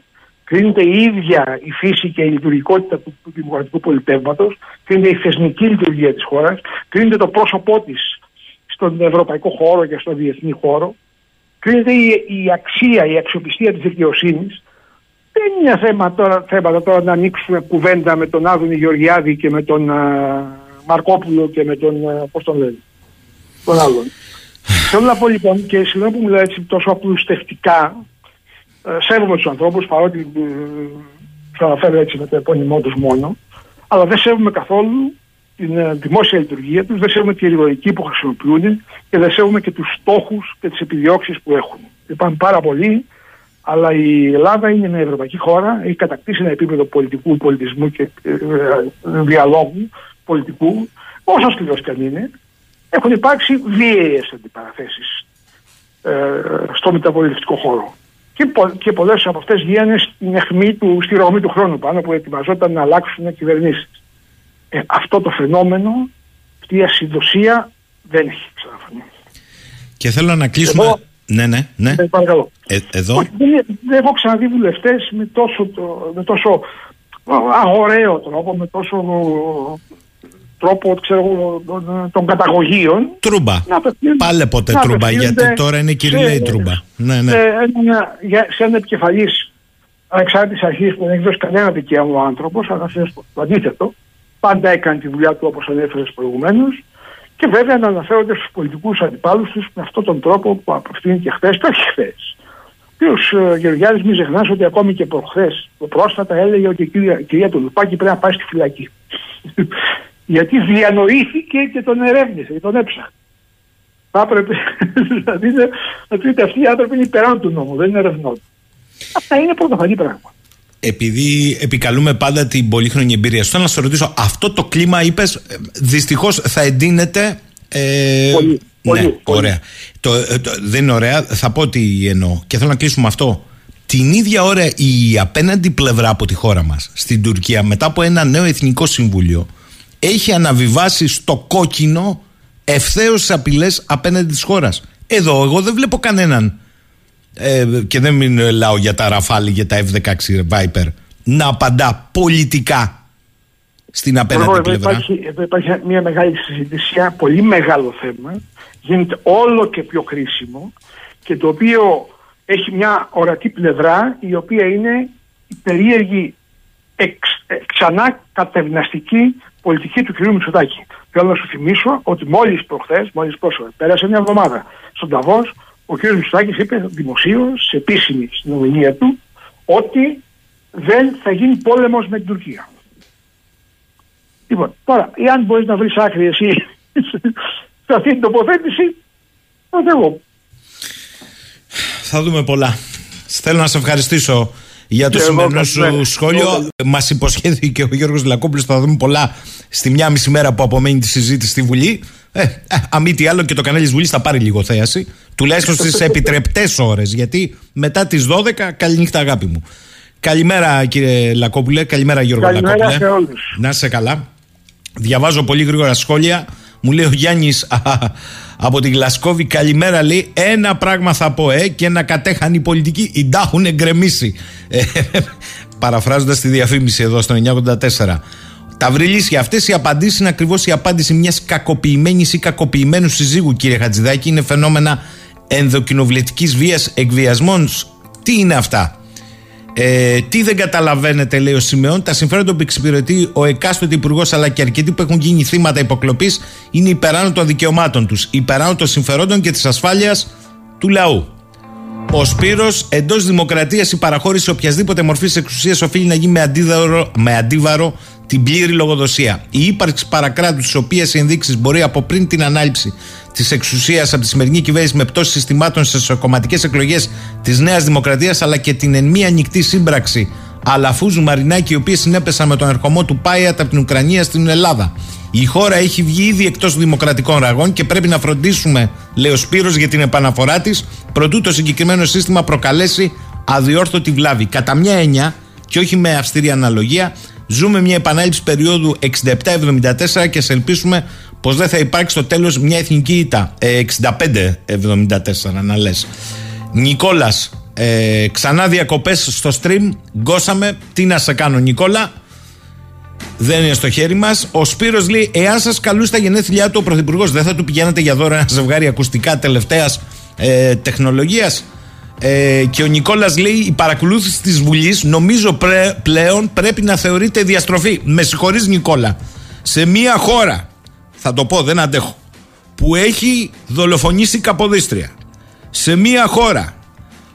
κρίνεται η ίδια η φύση και η λειτουργικότητα του, του δημοκρατικού πολιτεύματος, κρίνεται η θεσμική λειτουργία της χώρας, κρίνεται το πρόσωπό της στον ευρωπαϊκό χώρο και στον διεθνή χώρο, κρίνεται η, η αξία, η αξιοπιστία της δικαιοσύνης. Δεν είναι θέμα τώρα, θέματα τώρα να ανοίξουμε κουβέντα με τον Άδωνη Γεωργιάδη και με τον α, Μαρκόπουλο και με τον, α, πώς τον λένε, τον άλλον. Θέλω να πω λοιπόν και συγγνώμη που μιλάω έτσι τόσο απλουστευτικά, ε, σέβομαι τους ανθρώπους παρότι ε, τους αναφέρω έτσι με το επώνυμό τους μόνο, αλλά δεν σέβομαι καθόλου την ε, δημόσια λειτουργία τους, δεν σέβομαι τη ρητορική που χρησιμοποιούν και δεν σέβομαι και τους στόχους και τις επιδιώξεις που έχουν. Υπάρχουν πάρα πολλοί, αλλά η Ελλάδα είναι μια ευρωπαϊκή χώρα, έχει κατακτήσει ένα επίπεδο πολιτικού, πολιτισμού και διαλόγου πολιτικού, όσο σκληρός και αν είναι. Έχουν υπάρξει βίαιες αντιπαραθέσεις ε, στο μεταπολιτευτικό χώρο και, πο, και πολλές από αυτές γίνανε στην αιχμή του, στη ρογμή του χρόνου πάνω που ετοιμαζόταν να αλλάξουν κυβερνήσεις. Ε, αυτό το φαινόμενο, αυτή η ασυντοσία δεν έχει ξαναφανεί. Και θέλω να κλείσουμε. Εγώ, ναι, ναι, ναι. Ε, παρακαλώ. Ε, εδώ. δεν, δεν έχω ξαναδεί βουλευτές με τόσο, με τόσο αγοραίο τρόπο, με τόσο τρόπο ξέρω, των καταγωγείων. Τρούμπα. Πάλε ποτέ τρούμπα, γιατί τώρα είναι κυρία η τρούμπα. Ναι, ναι. Σε, ένα, σε ένα επικεφαλής ανεξάρτητης αρχής που δεν έχει δώσει κανένα δικαίωμα ο άνθρωπος, αλλά το αντίθετο. Πάντα έκανε τη δουλειά του όπως ανέφερες προηγουμένως. Και βέβαια να αναφέρονται στους πολιτικούς αντιπάλους τους με αυτόν τον τρόπο που απευθύνει και χθες και όχι χθες. Ο κ. Γεωργιάδης μην ξεχνάς ότι ακόμη και προχθές πρόσφατα έλεγε ότι η κυρία, η κυρία Τουλουπάκη πρέπει να πάει στη φυλακή. Γιατί διανοήθηκε και τον ερεύνησε και τον έψαχνε. Θα έπρεπε δηλαδή να ότι αυτοί οι άνθρωποι είναι υπεράνω του νόμου, δεν είναι ερευνών. Αυτά είναι πρωτοφανή πράγμα. Επειδή επικαλούμε πάντα την πολύχρονη εμπειρία, θέλω να σε ρωτήσω, αυτό το κλίμα είπες, δυστυχώς θα εντείνεται. Ε, πολύ. Ναι, πολύ, ωραία. Το, ε, το, δεν είναι ωραία, θα πω τι εννοώ. Και θέλω να κλείσουμε αυτό. Την ίδια ώρα η απέναντι πλευρά από τη χώρα μας στην Τουρκία μετά από ένα νέο εθνικό συμβούλιο έχει αναβιβάσει στο κόκκινο ευθέως απειλές απέναντι της χώρας. Εδώ, εγώ δεν βλέπω κανέναν. Ε, και δεν μιλάω για τα Ραφάλ για τα F-16 Viper να απαντά πολιτικά στην απέναντι εδώ, πλευρά. Υπάρχει, εδώ υπάρχει μια μεγάλη συζήτηση, ένα πολύ μεγάλο θέμα. Γίνεται όλο και πιο κρίσιμο και το οποίο έχει μια ορατή πλευρά η οποία είναι η περίεργη εξ, ξανά κατευναστική πολιτική του κ. Μητσοτάκη. Θέλω να σου θυμίσω ότι μόλις προχθές, μόλις πρόσφατα, πέρασε μια εβδομάδα στον Ταβός, ο κ. Μητσοτάκης είπε δημοσίως, σε επίσημη συνομιλία του, ότι δεν θα γίνει πόλεμος με την Τουρκία. Λοιπόν, τώρα, εάν μπορείς να βρεις άκρη εσύ σε αυτή την τοποθέτηση, τότε εγώ. Θα δούμε πολλά. Θέλω να σε ευχαριστήσω για το σημερινό σου σχόλιο. Μας υποσχέθηκε ο Γιώργος Λακόπουλος θα δούμε πολλά στη μια μισή μέρα που απομένει τη συζήτηση στη Βουλή. Ε, ε, αν μη τι άλλο και το κανάλι της Βουλής θα πάρει λίγο θέαση. Τουλάχιστον στις επιτρεπτές ώρες. Γιατί μετά τις 12, καληνύχτα αγάπη μου. Καλημέρα κύριε Λακόπουλε, καλημέρα Γιώργο καλημέρα Λακόπουλε. Σε όλους. Να είσαι καλά. Διαβάζω πολύ γρήγορα σχόλια. Μου λέει ο Γιάννης από την Γλασκόβη, καλημέρα λέει. Ένα πράγμα θα πω, ε, και να κατέχαν οι πολιτικοί. Οι τα έχουν γκρεμίσει. Ε, Παραφράζοντας τη διαφήμιση εδώ στο 984. Τα βρυλίσια, αυτές οι απαντήσει είναι ακριβώς η απάντηση μιας κακοποιημένης ή κακοποιημένου συζύγου, κύριε Χατζηδάκη. Είναι φαινόμενα ενδοκοινοβουλευτικής βίας, εκβιασμών. Τι είναι αυτά; Ε, τι δεν καταλαβαίνετε, λέει ο Σιμεών, τα συμφέροντα που εξυπηρετεί ο εκάστοτε υπουργός αλλά και αρκετοί που έχουν γίνει θύματα υποκλοπής είναι υπεράνω των δικαιωμάτων τους, υπεράνω των συμφερόντων και της ασφάλειας του λαού. Ο Σπύρος, εντός δημοκρατίας, η παραχώρηση οποιασδήποτε μορφής εξουσίας οφείλει να γίνει με, αντίδαρο, με αντίβαρο την πλήρη λογοδοσία. Η ύπαρξη παρακράτους, τη οποία οι ενδείξεις μπορεί από πριν την ανάληψη της εξουσίας από τη σημερινή κυβέρνηση με πτώση συστημάτων στις κομματικές εκλογές της Νέας Δημοκρατίας, αλλά και την εν μία ανοιχτή σύμπραξη Αλαφούζου Μαρινάκη, οι οποίες συνέπεσαν με τον ερχομό του Πάιατ από την Ουκρανία στην Ελλάδα. Η χώρα έχει βγει ήδη εκτός δημοκρατικών ραγών και πρέπει να φροντίσουμε, λέει ο Σπύρος, για την επαναφορά της, προτού το συγκεκριμένο σύστημα προκαλέσει αδιόρθωτη βλάβη. Κατά μια έννοια, και όχι με αυστηρή αναλογία, ζούμε μια επανάληψη περίοδου 67-74 και σε ελπίσουμε πως δεν θα υπάρξει στο τέλος μια εθνική ήττα. Ε, 65-74, να λες. Νικόλας, ε, ξανά διακοπές στο stream. Γκώσαμε. Τι να σε κάνω, Νικόλα; Δεν είναι στο χέρι μας. Ο Σπύρος λέει: Εάν σας καλούσε στα γενέθλιά του ο Πρωθυπουργός, δεν θα του πηγαίνατε για δώρα ένα ζευγάρι ακουστικά τελευταίας ε, τεχνολογίας. Ε, και ο Νικόλας λέει: Η παρακολούθηση της Βουλής νομίζω πρέ, πλέον πρέπει να θεωρείται διαστροφή. Με συγχωρείς, Νικόλα. Σε μια χώρα, θα το πω, δεν αντέχω, που έχει δολοφονήσει Καποδίστρια. Σε μια χώρα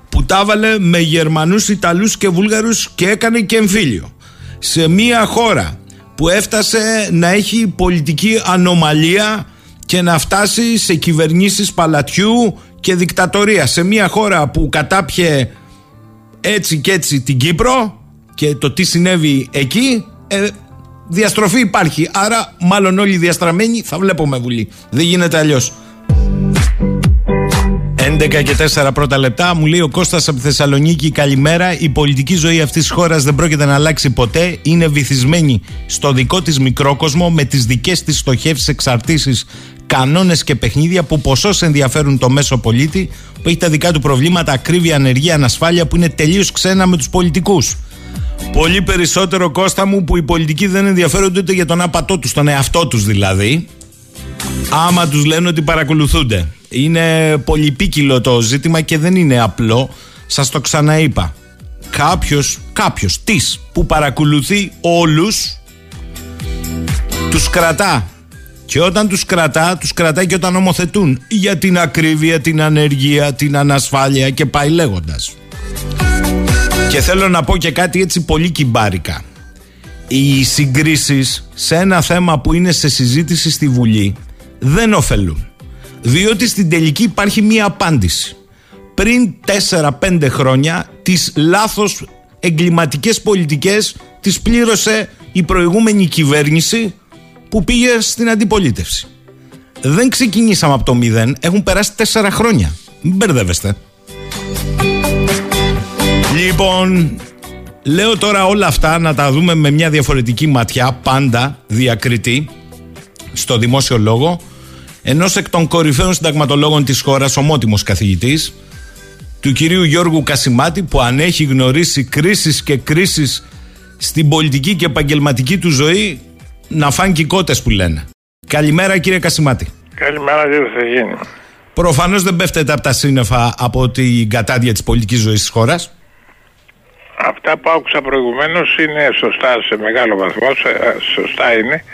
που τα έβαλε με Γερμανούς, Ιταλούς και Βούλγαρους και έκανε και εμφύλιο. Σε μια χώρα που έφτασε να έχει πολιτική ανομαλία και να φτάσει σε κυβερνήσεις παλατιού και δικτατορία. Σε μια χώρα που κατάπιε έτσι και έτσι την Κύπρο και το τι συνέβη εκεί, ε, διαστροφή υπάρχει. Άρα μάλλον όλοι διαστραμμένοι θα βλέπουμε Βουλή. Δεν γίνεται αλλιώς. 11 και 4 πρώτα λεπτά. Μου λέει ο Κώστας από Θεσσαλονίκη. Καλημέρα. Η πολιτική ζωή αυτής της χώρας δεν πρόκειται να αλλάξει ποτέ. Είναι βυθισμένη στο δικό της μικρόκοσμο με τις δικές της στοχεύσεις, εξαρτήσεις, κανόνες και παιχνίδια που ποσός ενδιαφέρουν το μέσο πολίτη που έχει τα δικά του προβλήματα, ακρίβεια, ανεργία, ανασφάλεια που είναι τελείως ξένα με τους πολιτικούς. Πολύ περισσότερο Κώστα μου που οι πολιτικοί δεν ενδιαφέρονται ούτε για τον άπατό τους, τον εαυτό τους δηλαδή. Άμα τους λένε ότι παρακολουθούνται. Είναι πολυπίκυλο το ζήτημα και δεν είναι απλό. Σας το ξαναείπα. Κάποιος, κάποιος, της, που παρακολουθεί όλους, τους κρατά Και όταν τους κρατά, τους κρατάει και όταν νομοθετούν για την ακρίβεια, την ανεργία, την ανασφάλεια και πάει λέγοντας. Και θέλω να πω και κάτι έτσι πολύ κυμπάρικα. Οι συγκρίσεις σε ένα θέμα που είναι σε συζήτηση στη Βουλή δεν ωφελούν. Διότι στην τελική υπάρχει μία απάντηση. Πριν 4-5 χρόνια τις λάθος εγκληματικές πολιτικές τις πλήρωσε η προηγούμενη κυβέρνηση που πήγε στην αντιπολίτευση. Δεν ξεκινήσαμε από το μηδέν, έχουν περάσει 4 χρόνια. Μην μπερδεύεστε. Λοιπόν, λέω τώρα όλα αυτά να τα δούμε με μια διαφορετική ματιά, πάντα διακριτή, στο δημόσιο λόγο, ενός εκ των κορυφαίων συνταγματολόγων της χώρας, ομότιμος καθηγητής, του κυρίου Γιώργου Κασιμάτη, που αν έχει γνωρίσει κρίσεις και κρίσεις στην πολιτική και επαγγελματική του ζωή, να φάνε και που λένε. Καλημέρα κύριε Κασιμάτη. Καλημέρα κύριε Θεγίνη. Προφανώς δεν πέφτεται από τα σύννεφα από την κατάδια της πολιτικής ζωής της χώρας. Αυτά που άκουσα προηγουμένως είναι σωστά σε μεγάλο βαθμό, σωστά είναι.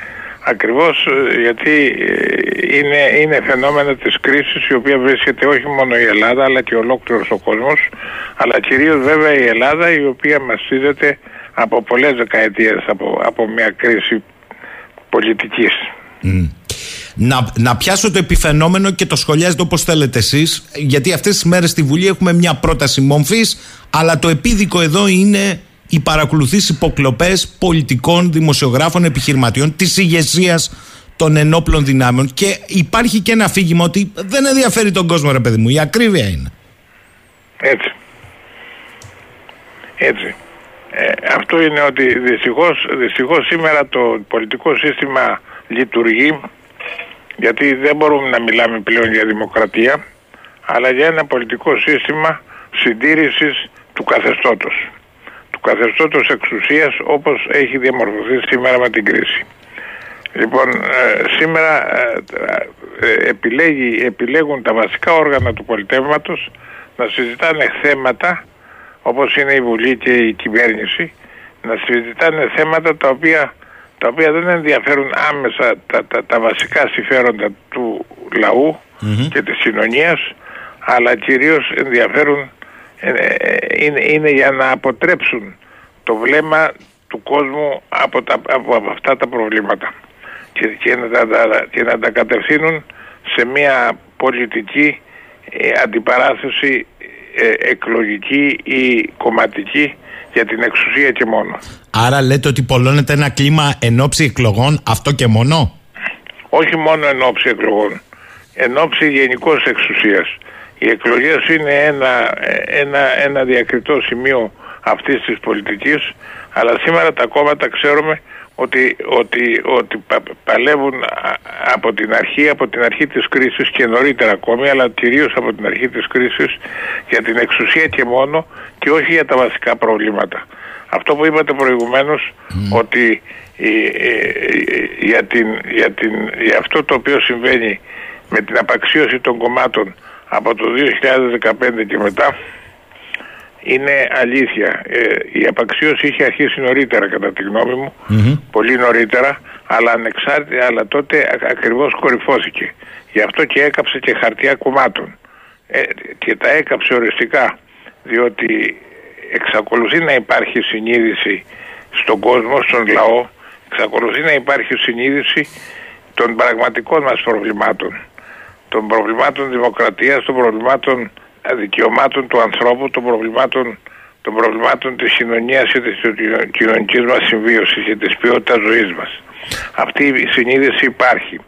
Ακριβώς ε, γιατί ε, είναι, είναι φαινόμενο της κρίσης η οποία βρίσκεται όχι μόνο η Ελλάδα αλλά και ολόκληρος ο κόσμος αλλά κυρίως βέβαια η Ελλάδα η οποία μαστίζεται από πολλές δεκαετίες από, από μια κρίση πολιτικής. Να, να πιάσω το επιφαινόμενο και το σχολιάζετε όπως θέλετε εσείς γιατί αυτές τις μέρες στη Βουλή έχουμε μια πρόταση μομφής αλλά το επίδικο εδώ είναι οι παρακολουθείς υποκλοπές πολιτικών, δημοσιογράφων, επιχειρηματιών της ηγεσίας των ενόπλων δυνάμεων και υπάρχει και ένα αφήγημα ότι δεν ενδιαφέρει τον κόσμο ρε παιδί μου, η ακρίβεια είναι. Έτσι. Έτσι. Ε, αυτό είναι ότι δυστυχώς, δυστυχώς σήμερα το πολιτικό σύστημα λειτουργεί γιατί δεν μπορούμε να μιλάμε πλέον για δημοκρατία αλλά για ένα πολιτικό σύστημα συντήρησης του καθεστώτος του καθεστώτος εξουσίας όπως έχει διαμορφωθεί σήμερα με την κρίση. Λοιπόν, ε, σήμερα ε, ε, επιλέγει, επιλέγουν τα βασικά όργανα του πολιτεύματος να συζητάνε θέματα όπως είναι η Βουλή και η κυβέρνηση να συζητάνε θέματα τα οποία, τα οποία δεν ενδιαφέρουν άμεσα τα, τα, τα βασικά συμφέροντα του λαου και της κοινωνίας αλλά κυρίως ενδιαφέρουν ε, είναι, είναι για να αποτρέψουν το βλέμμα του κόσμου από, τα, από, αυτά τα προβλήματα και, και, να τα, και να τα κατευθύνουν σε μια πολιτική ε, αντιπαράθεση ε, εκλογική ή κομματική για την εξουσία και μόνο. Άρα λέτε ότι πολλώνεται ένα κλίμα εν ώψη εκλογών αυτό και μόνο; Όχι μόνο εν ώψη εκλογών. Εν ώψη γενικώς εξουσίας. Οι εκλογές είναι ένα, ένα, ένα διακριτό σημείο αυτής της πολιτικής αλλά σήμερα τα κόμματα ξέρουμε ότι, ότι, ότι παλεύουν από την αρχή, από την αρχή της κρίσης και νωρίτερα ακόμη, αλλά κυρίως από την αρχή της κρίσης για την εξουσία και μόνο και όχι για τα βασικά προβλήματα. Αυτό που είπατε προηγουμένως ότι για, την, για, την, για αυτό το οποίο συμβαίνει με την απαξίωση των κομμάτων από το 2015 και μετά είναι αλήθεια. Ε, η απαξίωση είχε αρχίσει νωρίτερα κατά τη γνώμη μου, πολύ νωρίτερα, αλλά ανεξάρτητα, αλλά τότε ακριβώς κορυφώθηκε. Γι' αυτό και έκαψε και χαρτιά κομμάτων. Ε, και τα έκαψε οριστικά, διότι εξακολουθεί να υπάρχει συνείδηση στον κόσμο, στον λαό, εξακολουθεί να υπάρχει συνείδηση των πραγματικών μας προβλημάτων. Των προβλημάτων δημοκρατίας, των προβλημάτων δικαιωμάτων του ανθρώπου, των προβλημάτων, των προβλημάτων της κοινωνίας και της κοινωνικής μας συμβίωσης και της ποιότητας ζωής μας. Αυτή η συνείδηση υπάρχει.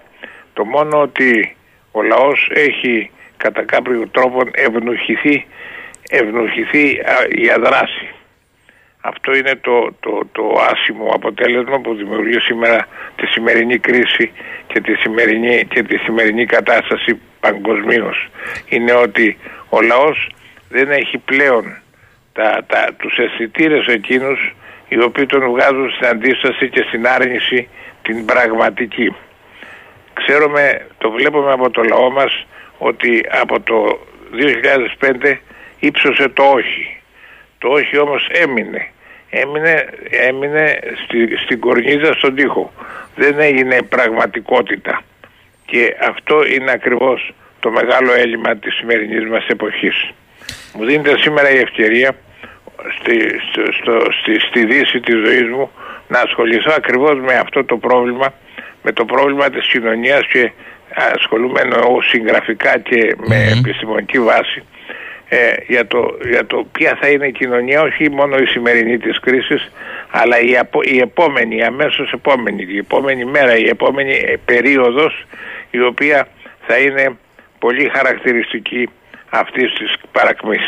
Το μόνο ότι ο λαός έχει κατά κάποιο τρόπο ευνουχηθεί, ευνουχηθεί η αδράση. Αυτό είναι το, το, το άσημο αποτέλεσμα που δημιουργεί σήμερα τη σημερινή κρίση και τη σημερινή, και τη σημερινή κατάσταση παγκοσμίως. Είναι ότι ο λαός δεν έχει πλέον τα, τα, τους αισθητήρες εκείνους οι οποίοι τον βγάζουν στην αντίσταση και στην άρνηση την πραγματική. Ξέρουμε, το βλέπουμε από το λαό μας ότι από το 2005 ύψωσε το όχι. Το όχι όμως έμεινε. Έμεινε, έμεινε στη, στην κορνίζα στον τοίχο. Δεν έγινε πραγματικότητα. και αυτό είναι ακριβώς το μεγάλο έλλειμμα της σημερινής μας εποχής. Μου δίνεται σήμερα η ευκαιρία στη, στο, στη, στη δύση της ζωής μου να ασχοληθώ ακριβώς με αυτό το πρόβλημα, με το πρόβλημα της κοινωνίας και ασχολούμαι συγγραφικά και με επιστημονική βάση ε, για, το, για το ποια θα είναι η κοινωνία, όχι μόνο η σημερινή της κρίσης, αλλά η, η επόμενη, η αμέσως επόμενη, η επόμενη μέρα, η επόμενη περίοδος, η οποία θα είναι πολύ χαρακτηριστική αυτής της παρακμής.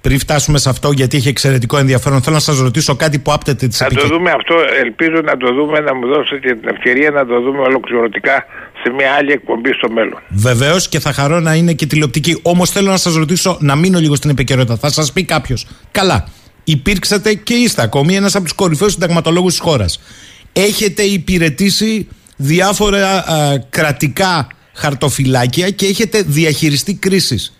Πριν φτάσουμε σε αυτό, γιατί έχει εξαιρετικό ενδιαφέρον, θέλω να σας ρωτήσω κάτι που άπτεται της Να το δούμε αυτό, ελπίζω να το δούμε, να μου δώσετε την ευκαιρία να το δούμε ολοκληρωτικά σε μια άλλη εκπομπή στο μέλλον. Βεβαίως και θα χαρώ να είναι και τηλεοπτική. Όμως θέλω να σας ρωτήσω, να μείνω λίγο στην επικαιρότητα. Θα σας πει κάποιος, καλά, υπήρξατε και είστε ακόμη ένας από τους κορυφαίους συνταγματολόγους της χώρας. Έχετε υπηρετήσει διάφορα κρατικά χαρτοφυλάκια και έχετε διαχειριστεί κρίσεις.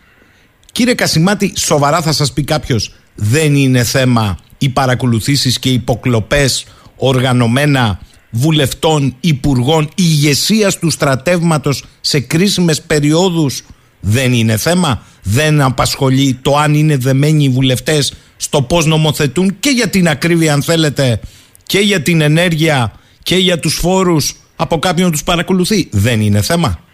Κύριε Κασιμάτη, σοβαρά θα σας πει κάποιος, δεν είναι θέμα οι παρακολουθήσεις και οι υποκλοπές οργανωμένα βουλευτών, υπουργών, ηγεσίας του στρατεύματος σε κρίσιμες περιόδους δεν είναι θέμα. Δεν απασχολεί το αν είναι δεμένοι οι βουλευτές στο πώς νομοθετούν και για την ακρίβεια αν θέλετε και για την ενέργεια και για τους φόρους από κάποιον τους παρακολουθεί. Δεν είναι θέμα.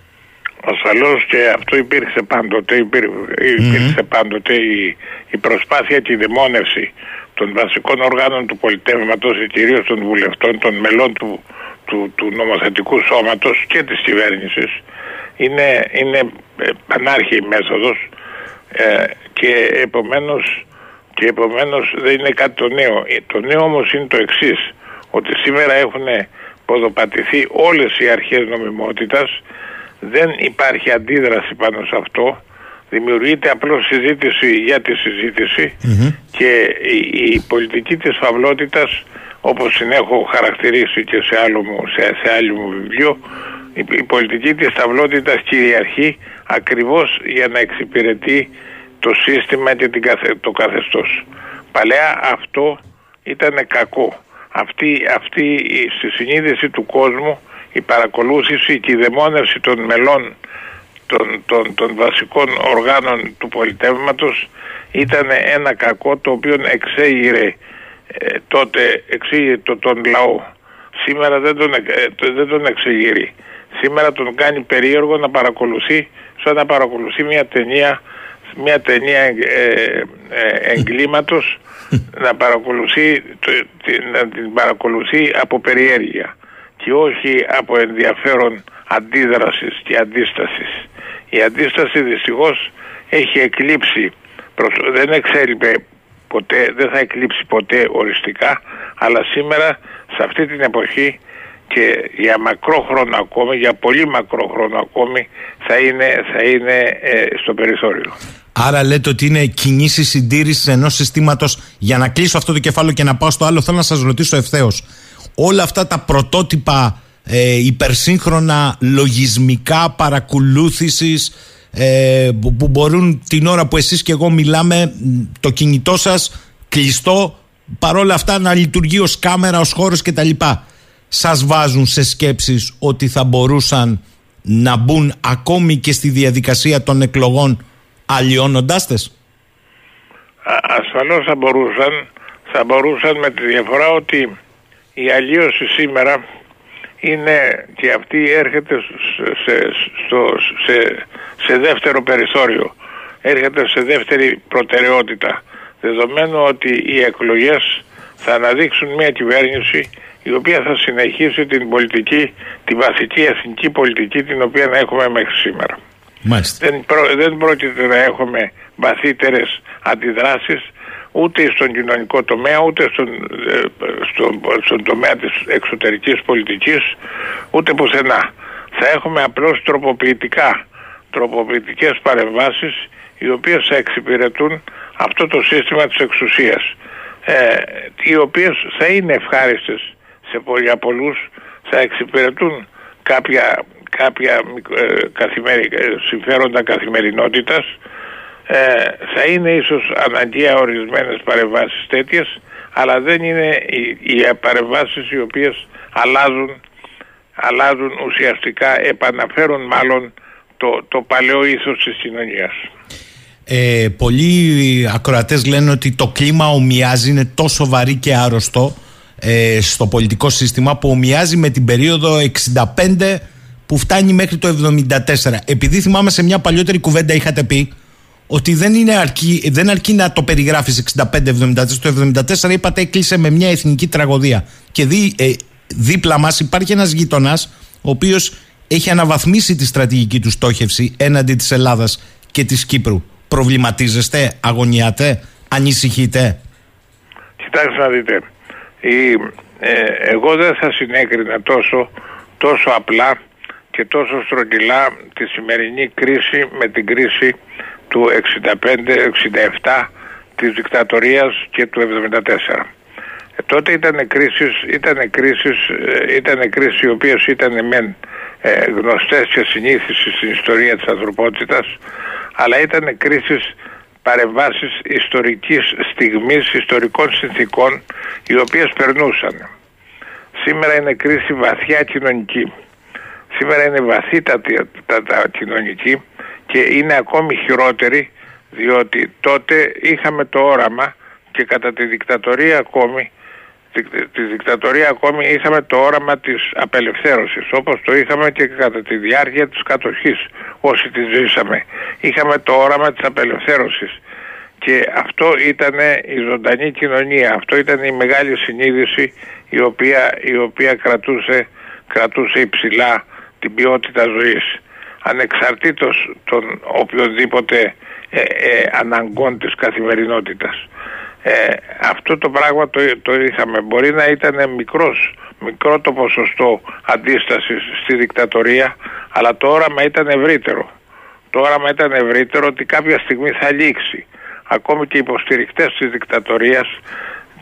Ασφαλώς και αυτό υπήρξε πάντοτε, υπήρξε, πάντοτε η, η προσπάθεια και η δαιμόνευση των βασικών οργάνων του πολιτεύματος και κυρίως των βουλευτών, των μελών του, του, του νομοθετικού σώματος και της κυβέρνησης είναι, είναι πανάρχη μέθοδος ε, και επομένως και επομένως δεν είναι κάτι το νέο. Ε, το νέο όμως είναι το εξής, ότι σήμερα έχουν ποδοπατηθεί όλες οι αρχές νομιμότητας δεν υπάρχει αντίδραση πάνω σε αυτό δημιουργείται απλώς συζήτηση για τη συζητηση και η, η, πολιτική της φαυλότητας όπως την έχω χαρακτηρίσει και σε άλλο μου, σε, σε άλλο μου βιβλίο η, η πολιτική της φαυλότητας κυριαρχεί ακριβώς για να εξυπηρετεί το σύστημα και την, το καθεστώς. Παλαιά αυτό ήταν κακό. Αυτή, αυτή η συνείδηση του κόσμου η παρακολούθηση και η δαιμόνευση των μελών των, των, των βασικών οργάνων του πολιτεύματος ήταν ένα κακό το οποίο εξέγειρε ε, τότε εξήγηρε το, τον λαό. Σήμερα δεν τον, ε, δεν τον εξεγείρει. Σήμερα τον κάνει περίεργο να παρακολουθεί σαν να παρακολουθεί μια ταινία μια ταινία ε, ε εγκλήματος να παρακολουθεί να την παρακολουθεί από περιέργεια και όχι από ενδιαφέρον αντίδρασης και αντίστασης. Η αντίσταση δυστυχώς έχει εκλείψει, δεν εξέλιπε ποτέ, δεν θα εκλείψει ποτέ οριστικά, αλλά σήμερα σε αυτή την εποχή και για μακρό χρόνο ακόμη, για πολύ μακρό χρόνο ακόμη θα είναι, θα είναι ε, στο περιθώριο. Άρα λέτε ότι είναι κινήσεις συντήρησης ενός συστήματος. Για να κλείσω αυτό το κεφάλαιο και να πάω στο άλλο, θέλω να σας ρωτήσω ευθέως όλα αυτά τα πρωτότυπα ε, υπερσύγχρονα λογισμικά παρακολούθησης ε, που, μπορούν την ώρα που εσείς και εγώ μιλάμε το κινητό σας κλειστό παρόλα αυτά να λειτουργεί ως κάμερα, ως χώρος κτλ. Σας βάζουν σε σκέψεις ότι θα μπορούσαν να μπουν ακόμη και στη διαδικασία των εκλογών αλλοιώνοντάς τες; Ασφαλώς θα μπορούσαν, θα μπορούσαν με τη διαφορά ότι η αλλίωση σήμερα είναι και αυτή έρχεται σε, στο, σε, σε δεύτερο περιθώριο, έρχεται σε δεύτερη προτεραιότητα, δεδομένου ότι οι εκλογές θα αναδείξουν μια κυβέρνηση η οποία θα συνεχίσει την πολιτική, τη βασική εθνική πολιτική την οποία να έχουμε μέχρι σήμερα. Δεν, δεν πρόκειται να έχουμε βαθύτερες αντιδράσεις ούτε στον κοινωνικό τομέα ούτε στον, ε, στον, στον τομέα της εξωτερικής πολιτικής ούτε πουθενά. Θα έχουμε απλώς τροποποιητικά, τροποποιητικές παρεμβάσεις οι οποίες θα εξυπηρετούν αυτό το σύστημα της εξουσίας ε, οι οποίες θα είναι ευχάριστες σε, για πολλούς θα εξυπηρετούν κάποια, κάποια ε, συμφέροντα καθημερινότητας ε, θα είναι ίσως αναγκαία ορισμένες παρεμβάσεις τέτοιες αλλά δεν είναι οι, οι παρεμβάσεις οι οποίες αλλάζουν αλλάζουν ουσιαστικά, επαναφέρουν μάλλον το, το παλαιό ήθος της κοινωνίας. Ε, πολλοί ακροατές λένε ότι το κλίμα ομοιάζει, είναι τόσο βαρύ και άρρωστο ε, στο πολιτικό σύστημα που ομοιάζει με την περίοδο 65 που φτάνει μέχρι το 74. Επειδή θυμάμαι σε μια παλιότερη κουβέντα είχατε πει ότι δεν, είναι αρκεί, δεν αρκεί να το περιγράφεις 65-74. Το 74 είπατε έκλεισε με μια εθνική τραγωδία. Και δι, ε, δίπλα μας υπάρχει ένας γείτονας ο οποίος έχει αναβαθμίσει τη στρατηγική του στόχευση έναντι της Ελλάδας και της Κύπρου. Προβληματίζεστε, αγωνιάτε, ανησυχείτε; Κοιτάξτε να δείτε. Η, ε, εγώ δεν θα συνέκρινα τόσο, τόσο απλά και τόσο στρογγυλά τη σημερινή κρίση με την κρίση του 65-67 της δικτατορίας και του 74. Ε, τότε ήταν κρίσεις, ήταν κρίσεις, ε, ήταν κρίσεις οι οποίες ήταν μεν ε, γνωστές και συνήθεις στην ιστορία της ανθρωπότητας αλλά ήταν κρίσεις παρεμβάσεις ιστορικής στιγμής, ιστορικών συνθήκων οι οποίες περνούσαν. Σήμερα είναι κρίση βαθιά κοινωνική. Σήμερα είναι βαθύτατη κοινωνική και είναι ακόμη χειρότερη διότι τότε είχαμε το όραμα και κατά τη δικτατορία ακόμη τη δικτατορία ακόμη είχαμε το όραμα της απελευθέρωσης όπως το είχαμε και κατά τη διάρκεια της κατοχής όσοι τη ζήσαμε. Είχαμε το όραμα της απελευθέρωσης και αυτό ήταν η ζωντανή κοινωνία, αυτό ήταν η μεγάλη συνείδηση η οποία, η οποία κρατούσε, κρατούσε υψηλά την ποιότητα ζωής ανεξαρτήτως των οποιοδήποτε ε, ε, αναγκών της καθημερινότητας. Ε, αυτό το πράγμα το, το είχαμε. Μπορεί να ήταν μικρός, μικρό το ποσοστό αντίστασης στη δικτατορία, αλλά το όραμα ήταν ευρύτερο. Το όραμα ήταν ευρύτερο ότι κάποια στιγμή θα λήξει. Ακόμη και οι υποστηρικτές της δικτατορίας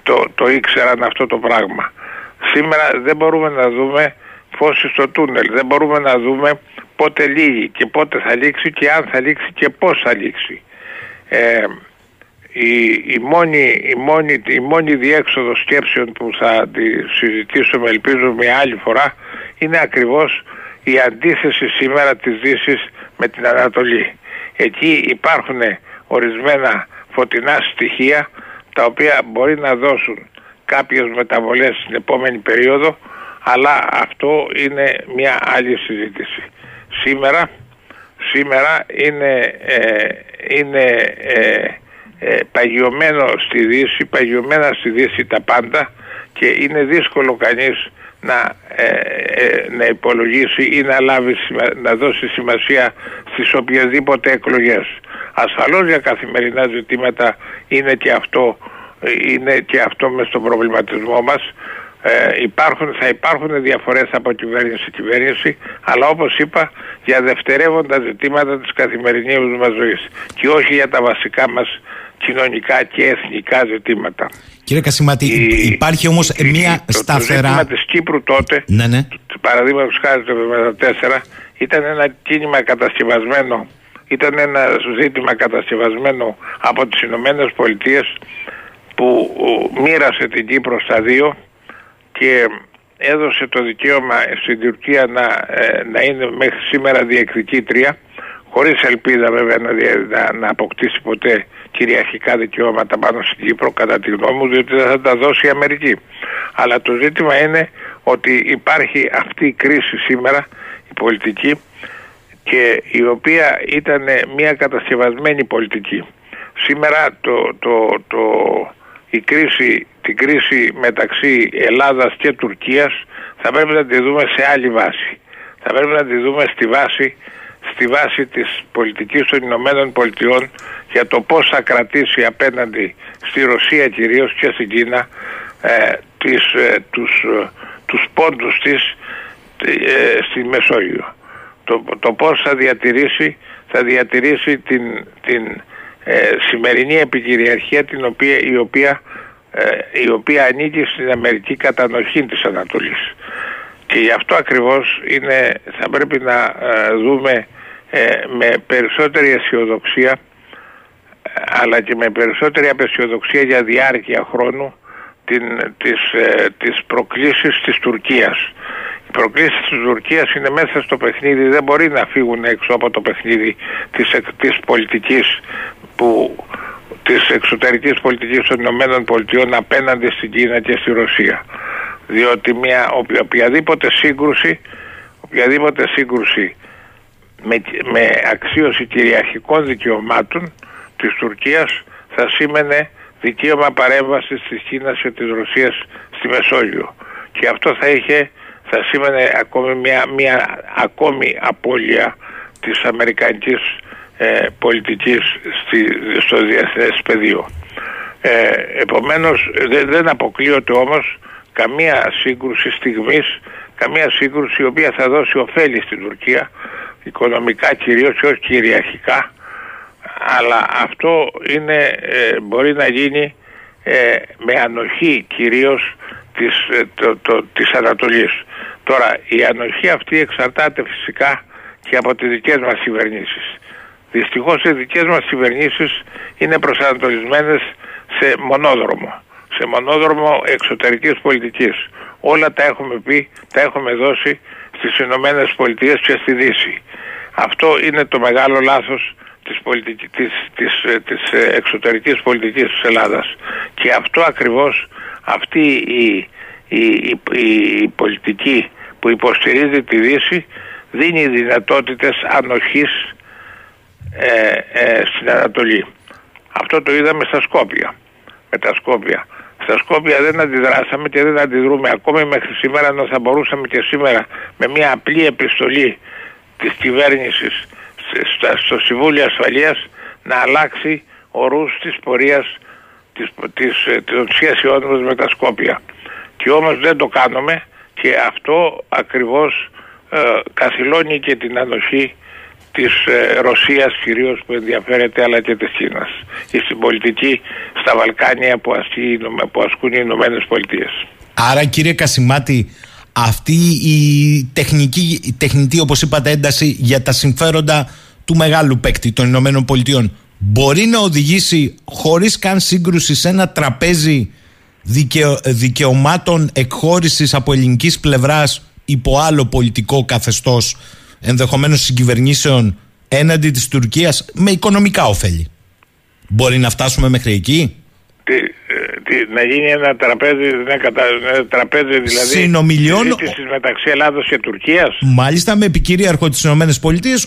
το, το ήξεραν αυτό το πράγμα. Σήμερα δεν μπορούμε να δούμε φως στο τούνελ. Δεν μπορούμε να δούμε πότε λύγει και πότε θα λήξει και αν θα λήξει και πώς θα λήξει. Ε, η, η, μόνη, η, μόνη, η μόνη διέξοδο σκέψεων που θα τη συζητήσουμε ελπίζω μια άλλη φορά είναι ακριβώς η αντίθεση σήμερα της δύσης με την Ανατολή. Εκεί υπάρχουν ορισμένα φωτεινά στοιχεία τα οποία μπορεί να δώσουν κάποιες μεταβολές στην επόμενη περίοδο αλλά αυτό είναι μια άλλη συζήτηση. Σήμερα, σήμερα είναι, ε, είναι ε, ε, παγιωμένο στη Δύση, παγιωμένα στη Δύση τα πάντα και είναι δύσκολο κανείς να, ε, να υπολογίσει ή να, λάβει, να δώσει σημασία στις οποιασδήποτε εκλογές. Ασφαλώς για καθημερινά ζητήματα είναι και αυτό, είναι και αυτό μες στον προβληματισμό μας ε, υπάρχουν, θα υπάρχουν διαφορές από κυβέρνηση σε κυβέρνηση αλλά όπως είπα για δευτερεύοντα ζητήματα της καθημερινής μας ζωής και όχι για τα βασικά μας κοινωνικά και εθνικά ζητήματα. Κύριε Κασιμάτη, υπάρχει όμως μια το, σταθερά... Το ζήτημα της Κύπρου τότε, ναι, ναι. παραδείγματος χάρη το 1974, ήταν ένα κίνημα κατασκευασμένο, ήταν ένα ζήτημα κατασκευασμένο από τις Ηνωμένες Πολιτείες που μοίρασε την Κύπρο στα δύο και έδωσε το δικαίωμα στην Τουρκία να, ε, να είναι μέχρι σήμερα διεκδικήτρια χωρίς ελπίδα βέβαια να, να, να αποκτήσει ποτέ κυριαρχικά δικαιώματα πάνω στην Κύπρο κατά τη γνώμη μου διότι δεν θα τα δώσει η Αμερική. Αλλά το ζήτημα είναι ότι υπάρχει αυτή η κρίση σήμερα η πολιτική και η οποία ήταν μια κατασκευασμένη πολιτική. Σήμερα το, το, το, η κρίση την κρίση μεταξύ Ελλάδας και Τουρκίας θα πρέπει να τη δούμε σε άλλη βάση. Θα πρέπει να τη δούμε στη βάση, στη βάση της πολιτικής των Ηνωμένων Πολιτειών για το πώς θα κρατήσει απέναντι στη Ρωσία κυρίως και στην Κίνα ε, τις, ε, τους, ε, τους πόντους της ε, στη Μεσόγειο. Το, το πώς θα διατηρήσει, θα διατηρήσει την, την σημερινή επικυριαρχία την οποία, η οποία ε, η οποία ανήκει στην Αμερική κατανοχή της Ανατολής. Και γι' αυτό ακριβώς είναι, θα πρέπει να ε, δούμε ε, με περισσότερη αισιοδοξία αλλά και με περισσότερη απεσιοδοξία για διάρκεια χρόνου την, τις, τις προκλήσεις της Τουρκίας. Οι προκλήσεις της Τουρκίας είναι μέσα στο παιχνίδι, δεν μπορεί να φύγουν έξω από το παιχνίδι της, της πολιτικής που της εξωτερικής πολιτικής των Ηνωμένων Πολιτειών απέναντι στην Κίνα και στη Ρωσία. Διότι μια οποιαδήποτε σύγκρουση, οποιαδήποτε σύγκρουση με, με αξίωση κυριαρχικών δικαιωμάτων της Τουρκίας θα σήμαινε δικαίωμα παρέμβασης της Κίνας και της Ρωσίας στη Μεσόγειο. Και αυτό θα είχε, θα σήμαινε ακόμη μια, μια ακόμη απώλεια της Αμερικανικής ε, πολιτικής στη, στο διεθνές πεδίο. Ε, επομένως δεν αποκλείονται όμως καμία σύγκρουση στιγμής, καμία σύγκρουση η οποία θα δώσει ωφέλη στην Τουρκία, οικονομικά κυρίως και όχι κυριαρχικά, αλλά αυτό είναι, ε, μπορεί να γίνει ε, με ανοχή κυρίως της, ε, το, το, της Ανατολής. Τώρα η ανοχή αυτή εξαρτάται φυσικά και από τις δικές μας κυβερνήσεις. Δυστυχώς οι δικές μας κυβερνήσεις είναι προσανατολισμένες σε μονόδρομο, σε μονόδρομο εξωτερικής πολιτικής. Όλα τα έχουμε πει, τα έχουμε δώσει στις Ηνωμένες Πολιτείες και στη Δύση. Αυτό είναι το μεγάλο λάθος της, πολιτική, της, της, ε, της ε, εξωτερικής πολιτικής της Ελλάδας. Και αυτό ακριβώς, αυτή η, η, η, η πολιτική που υποστηρίζει τη Δύση δίνει δυνατότητες ανοχής ε, ε, στην Ανατολή. Αυτό το είδαμε στα Σκόπια. Με τα Σκόπια. Στα Σκόπια δεν αντιδράσαμε και δεν αντιδρούμε ακόμη μέχρι σήμερα ενώ θα μπορούσαμε και σήμερα με μια απλή επιστολή της κυβέρνησης στο Συμβούλιο Ασφαλείας να αλλάξει ορούς της πορείας της, της, ε, των σχέσεών μας με τα Σκόπια. Και όμως δεν το κάνουμε και αυτό ακριβώς ε, καθυλώνει και την ανοχή της ε, Ρωσίας κυρίως που ενδιαφέρεται αλλά και της Κίνας ή στην πολιτική στα Βαλκάνια που, ασκεί, που ασκούν οι Ηνωμένες Πολιτείες. Άρα κύριε Κασιμάτη αυτή η τεχνική, η τεχνητή όπως είπατε ένταση για τα συμφέροντα του μεγάλου παίκτη των Ηνωμένων Πολιτειών μπορεί να οδηγήσει χωρίς καν σύγκρουση σε ένα τραπέζι δικαιωμάτων εκχώρησης από ελληνικής πλευράς υπό άλλο πολιτικό καθεστώς ενδεχομένως συγκυβερνήσεων έναντι της Τουρκίας με οικονομικά ωφέλη. Μπορεί να φτάσουμε μέχρι εκεί; Να γίνει ένα τραπέζι, ένα τραπέζι δηλαδή Συνομιλιών μεταξύ Ελλάδος και Τουρκίας. Μάλιστα με επικυρίαρχο τις ΗΠΑ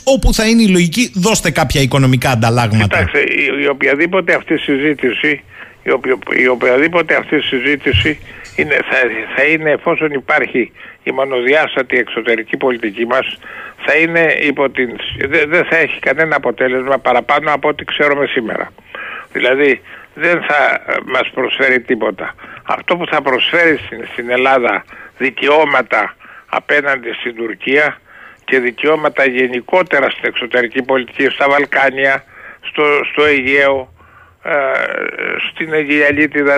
όπου θα είναι η λογική δώστε κάποια οικονομικά ανταλλάγματα. Κοιτάξτε, η, η οποιαδήποτε αυτή συζήτηση η, οποια, η οποιαδήποτε αυτή συζήτηση είναι, θα, θα είναι εφόσον υπάρχει η μονοδιάστατη εξωτερική πολιτική μας θα είναι υπό την, δεν θα έχει κανένα αποτέλεσμα παραπάνω από ό,τι ξέρουμε σήμερα. Δηλαδή δεν θα ε, μας προσφέρει τίποτα. Αυτό που θα προσφέρει στην, Ελλάδα δικαιώματα απέναντι στην Τουρκία και δικαιώματα γενικότερα στην εξωτερική πολιτική, στα Βαλκάνια, στο, στο Αιγαίο, ε, στην Αιγιαλίτιδα,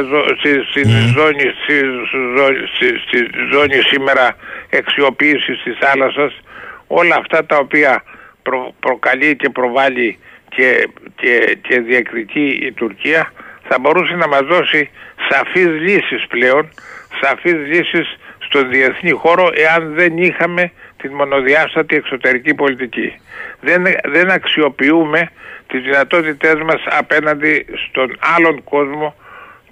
στη, ζώνη, στη, ζώνη σήμερα εξιοποίησης της θάλασσας, όλα αυτά τα οποία προκαλεί και προβάλλει και, και, και διακριτεί η Τουρκία θα μπορούσε να μας δώσει σαφείς λύσεις πλέον, σαφείς λύσεις στον διεθνή χώρο εάν δεν είχαμε την μονοδιάστατη εξωτερική πολιτική. Δεν, δεν αξιοποιούμε τις δυνατότητές μας απέναντι στον άλλον κόσμο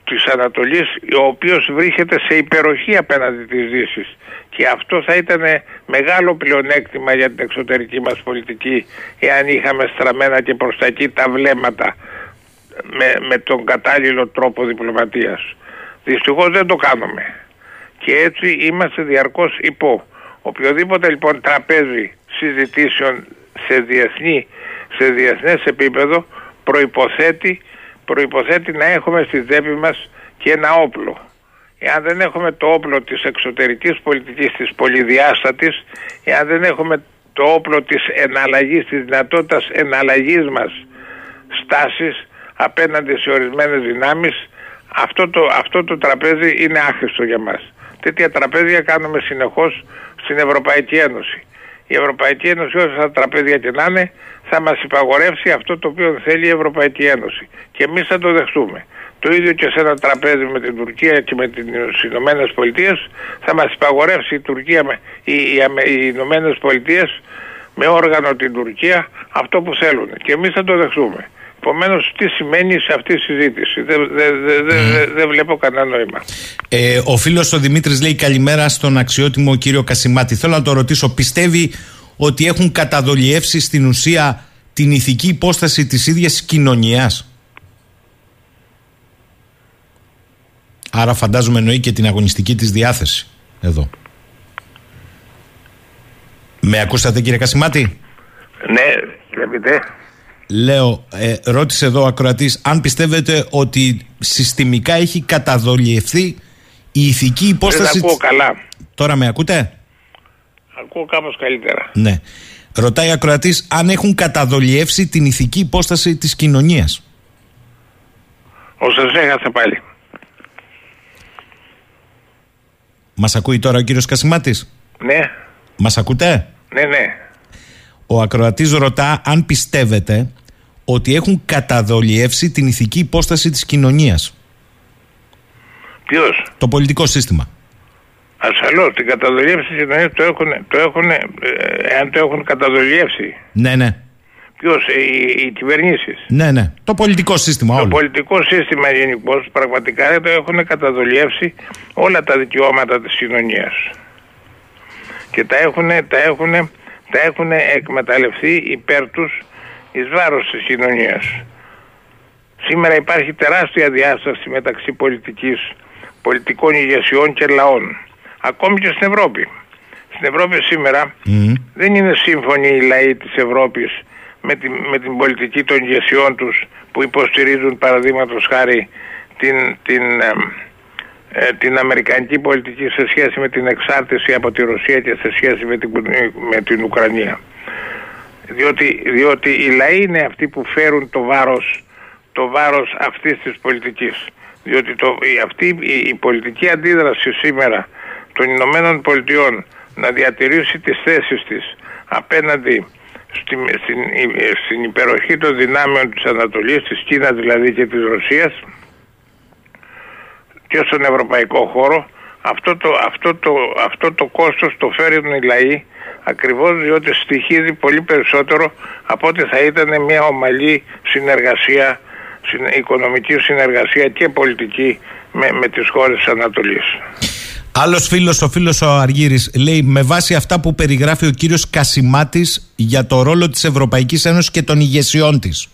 της Ανατολής ο οποίος βρίσκεται σε υπεροχή απέναντι της Δύσης και αυτό θα ήταν μεγάλο πλεονέκτημα για την εξωτερική μας πολιτική εάν είχαμε στραμμένα και προς τα εκεί τα βλέμματα με, με τον κατάλληλο τρόπο διπλωματίας. Δυστυχώς δεν το κάνουμε. Και έτσι είμαστε διαρκώς υπό. Οποιοδήποτε λοιπόν τραπέζι συζητήσεων σε, διεθνή, σε διεθνές επίπεδο προϋποθέτει, προϋποθέτει να έχουμε στη τσέπη μας και ένα όπλο. Εάν δεν έχουμε το όπλο της εξωτερικής πολιτικής της πολυδιάστατης, εάν δεν έχουμε το όπλο της εναλλαγής, της δυνατότητας εναλλαγής μας στάσεις, απέναντι σε ορισμένες δυνάμεις αυτό το, αυτό το τραπέζι είναι άχρηστο για μας. Τέτοια τραπέζια κάνουμε συνεχώς στην Ευρωπαϊκή Ένωση. η Ευρωπαϊκή Ένωση όσα τα τραπέζια και να είναι θα μας υπαγορεύσει αυτό το οποίο θέλει η Ευρωπαϊκή Ένωση και εμείς θα το δεχτούμε. Το ίδιο και σε ένα τραπέζι με την Τουρκία και με τις Ηνωμένες Πολιτείες θα μας υπαγορεύσει η Τουρκία, οι, οι, οι Ηνωμένες Πολιτείες με όργανο την Τουρκία αυτό που θέλουν και εμείς θα το δεχτούμε. Επομένως, τι σημαίνει σε αυτή τη συζήτηση; Δεν δε, δε, δε, βλέπω κανένα νόημα. Ε, ο φίλος ο Δημήτρης λέει καλημέρα στον αξιότιμο κύριο Κασιμάτη. Θέλω να το ρωτήσω, πιστεύει ότι έχουν καταδολιεύσει στην ουσία την ηθική υπόσταση της ίδιας κοινωνίας; Άρα φαντάζομαι εννοεί και την αγωνιστική της διάθεση εδώ. Με ακούσατε κύριε Κασιμάτη; Ναι, κύριε Λέω, ε, ρώτησε εδώ ο ακροατής αν πιστεύετε ότι συστημικά έχει καταδολιευθεί η ηθική υπόσταση... Δεν ακούω καλά. Τώρα με ακούτε; Ακούω κάπως καλύτερα. Ναι. Ρωτάει ο ακροατής αν έχουν καταδολιεύσει την ηθική υπόσταση της κοινωνίας. Ο σας έχασε πάλι. Μας ακούει τώρα ο κύριος Κασιμάτης; Ναι. Μας ακούτε; Ναι, ναι. Ο ακροατής ρωτά αν πιστεύετε ότι έχουν καταδολιεύσει την ηθική υπόσταση της κοινωνίας. Ποιος; Το πολιτικό σύστημα. Ασφαλώς, την καταδολιεύση της κοινωνίας το έχουν, το έχουν, ε, εάν το έχουν καταδολιεύσει. Ναι, ναι. Ποιος, οι, οι κυβερνήσεις. Ναι, ναι. Το πολιτικό σύστημα Το όλο. πολιτικό σύστημα γενικώς πραγματικά το έχουν καταδολιεύσει όλα τα δικαιώματα της κοινωνίας. Και τα έχουν, τα έχουν, τα έχουν εκμεταλλευτεί υπέρ τους εις βάρος της κοινωνίας. Σήμερα υπάρχει τεράστια διάσταση μεταξύ πολιτικής, πολιτικών ηγεσιών και λαών. Ακόμη και στην Ευρώπη. Στην Ευρώπη σήμερα δεν είναι σύμφωνοι οι λαοί της Ευρώπης με την, με την πολιτική των ηγεσιών τους που υποστηρίζουν παραδείγματος χάρη την, την, ε, ε, την αμερικανική πολιτική σε σχέση με την εξάρτηση από τη Ρωσία και σε σχέση με την, με την Ουκρανία. Διότι, διότι οι λαοί είναι αυτοί που φέρουν το βάρος, το βάρος αυτής της πολιτικής. Διότι το, η, αυτή η, η πολιτική αντίδραση σήμερα των Ηνωμένων Πολιτειών να διατηρήσει τις θέσεις της απέναντι στην, στην, στην υπεροχή των δυνάμεων της Ανατολής, της Κίνας δηλαδή και της Ρωσίας και στον ευρωπαϊκό χώρο αυτό το, αυτό το, αυτό το κόστος το φέρουν οι λαοί ακριβώς διότι στοιχίζει πολύ περισσότερο από ότι θα ήταν μια ομαλή συνεργασία, οικονομική συνεργασία και πολιτική με, με τις χώρες της Ανατολής. Άλλος φίλος, ο φίλος ο Αργύρης, λέει με βάση αυτά που περιγράφει ο κύριος Κασιμάτης για το ρόλο της Ευρωπαϊκής Ένωσης και των ηγεσιών της.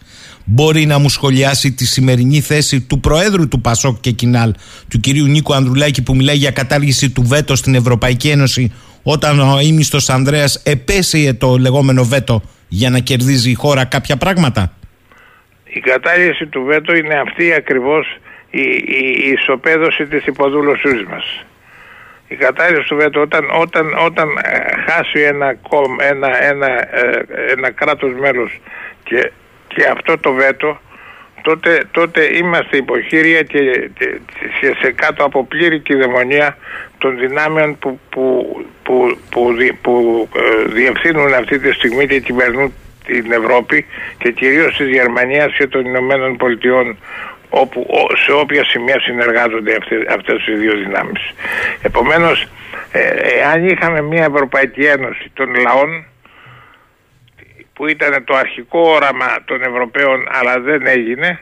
Μπορεί να μου σχολιάσει τη σημερινή θέση του Προέδρου του Πασόκ και Κινάλ, του κυρίου Νίκο Ανδρουλάκη, που μιλάει για κατάργηση του βέτο στην Ευρωπαϊκή Ένωση, όταν ο ήμιστο Ανδρέας επέσυε το λεγόμενο βέτο για να κερδίζει η χώρα κάποια πράγματα; Η κατάργηση του βέτο είναι αυτή ακριβώς η, η, η ισοπαίδωση της υποδούλωσής μας η κατάρρευση του βέτο όταν, όταν, όταν ε, χάσει ένα, ένα, ένα, ε, ένα κράτος μέλος και, και αυτό το βέτο τότε, τότε είμαστε υποχείρια και, και σε κάτω από πλήρη κυδαιμονία των δυνάμεων που, που, που, που, που ε, διευθύνουν αυτή τη στιγμή και κυβερνούν την Ευρώπη και κυρίως της Γερμανίας και των Ηνωμένων Πολιτειών όπου, σε όποια σημεία συνεργάζονται αυτές, αυτές οι δύο δυνάμεις. Επομένως, ε, αν είχαμε μια Ευρωπαϊκή Ένωση των λαών που ήταν το αρχικό όραμα των Ευρωπαίων αλλά δεν έγινε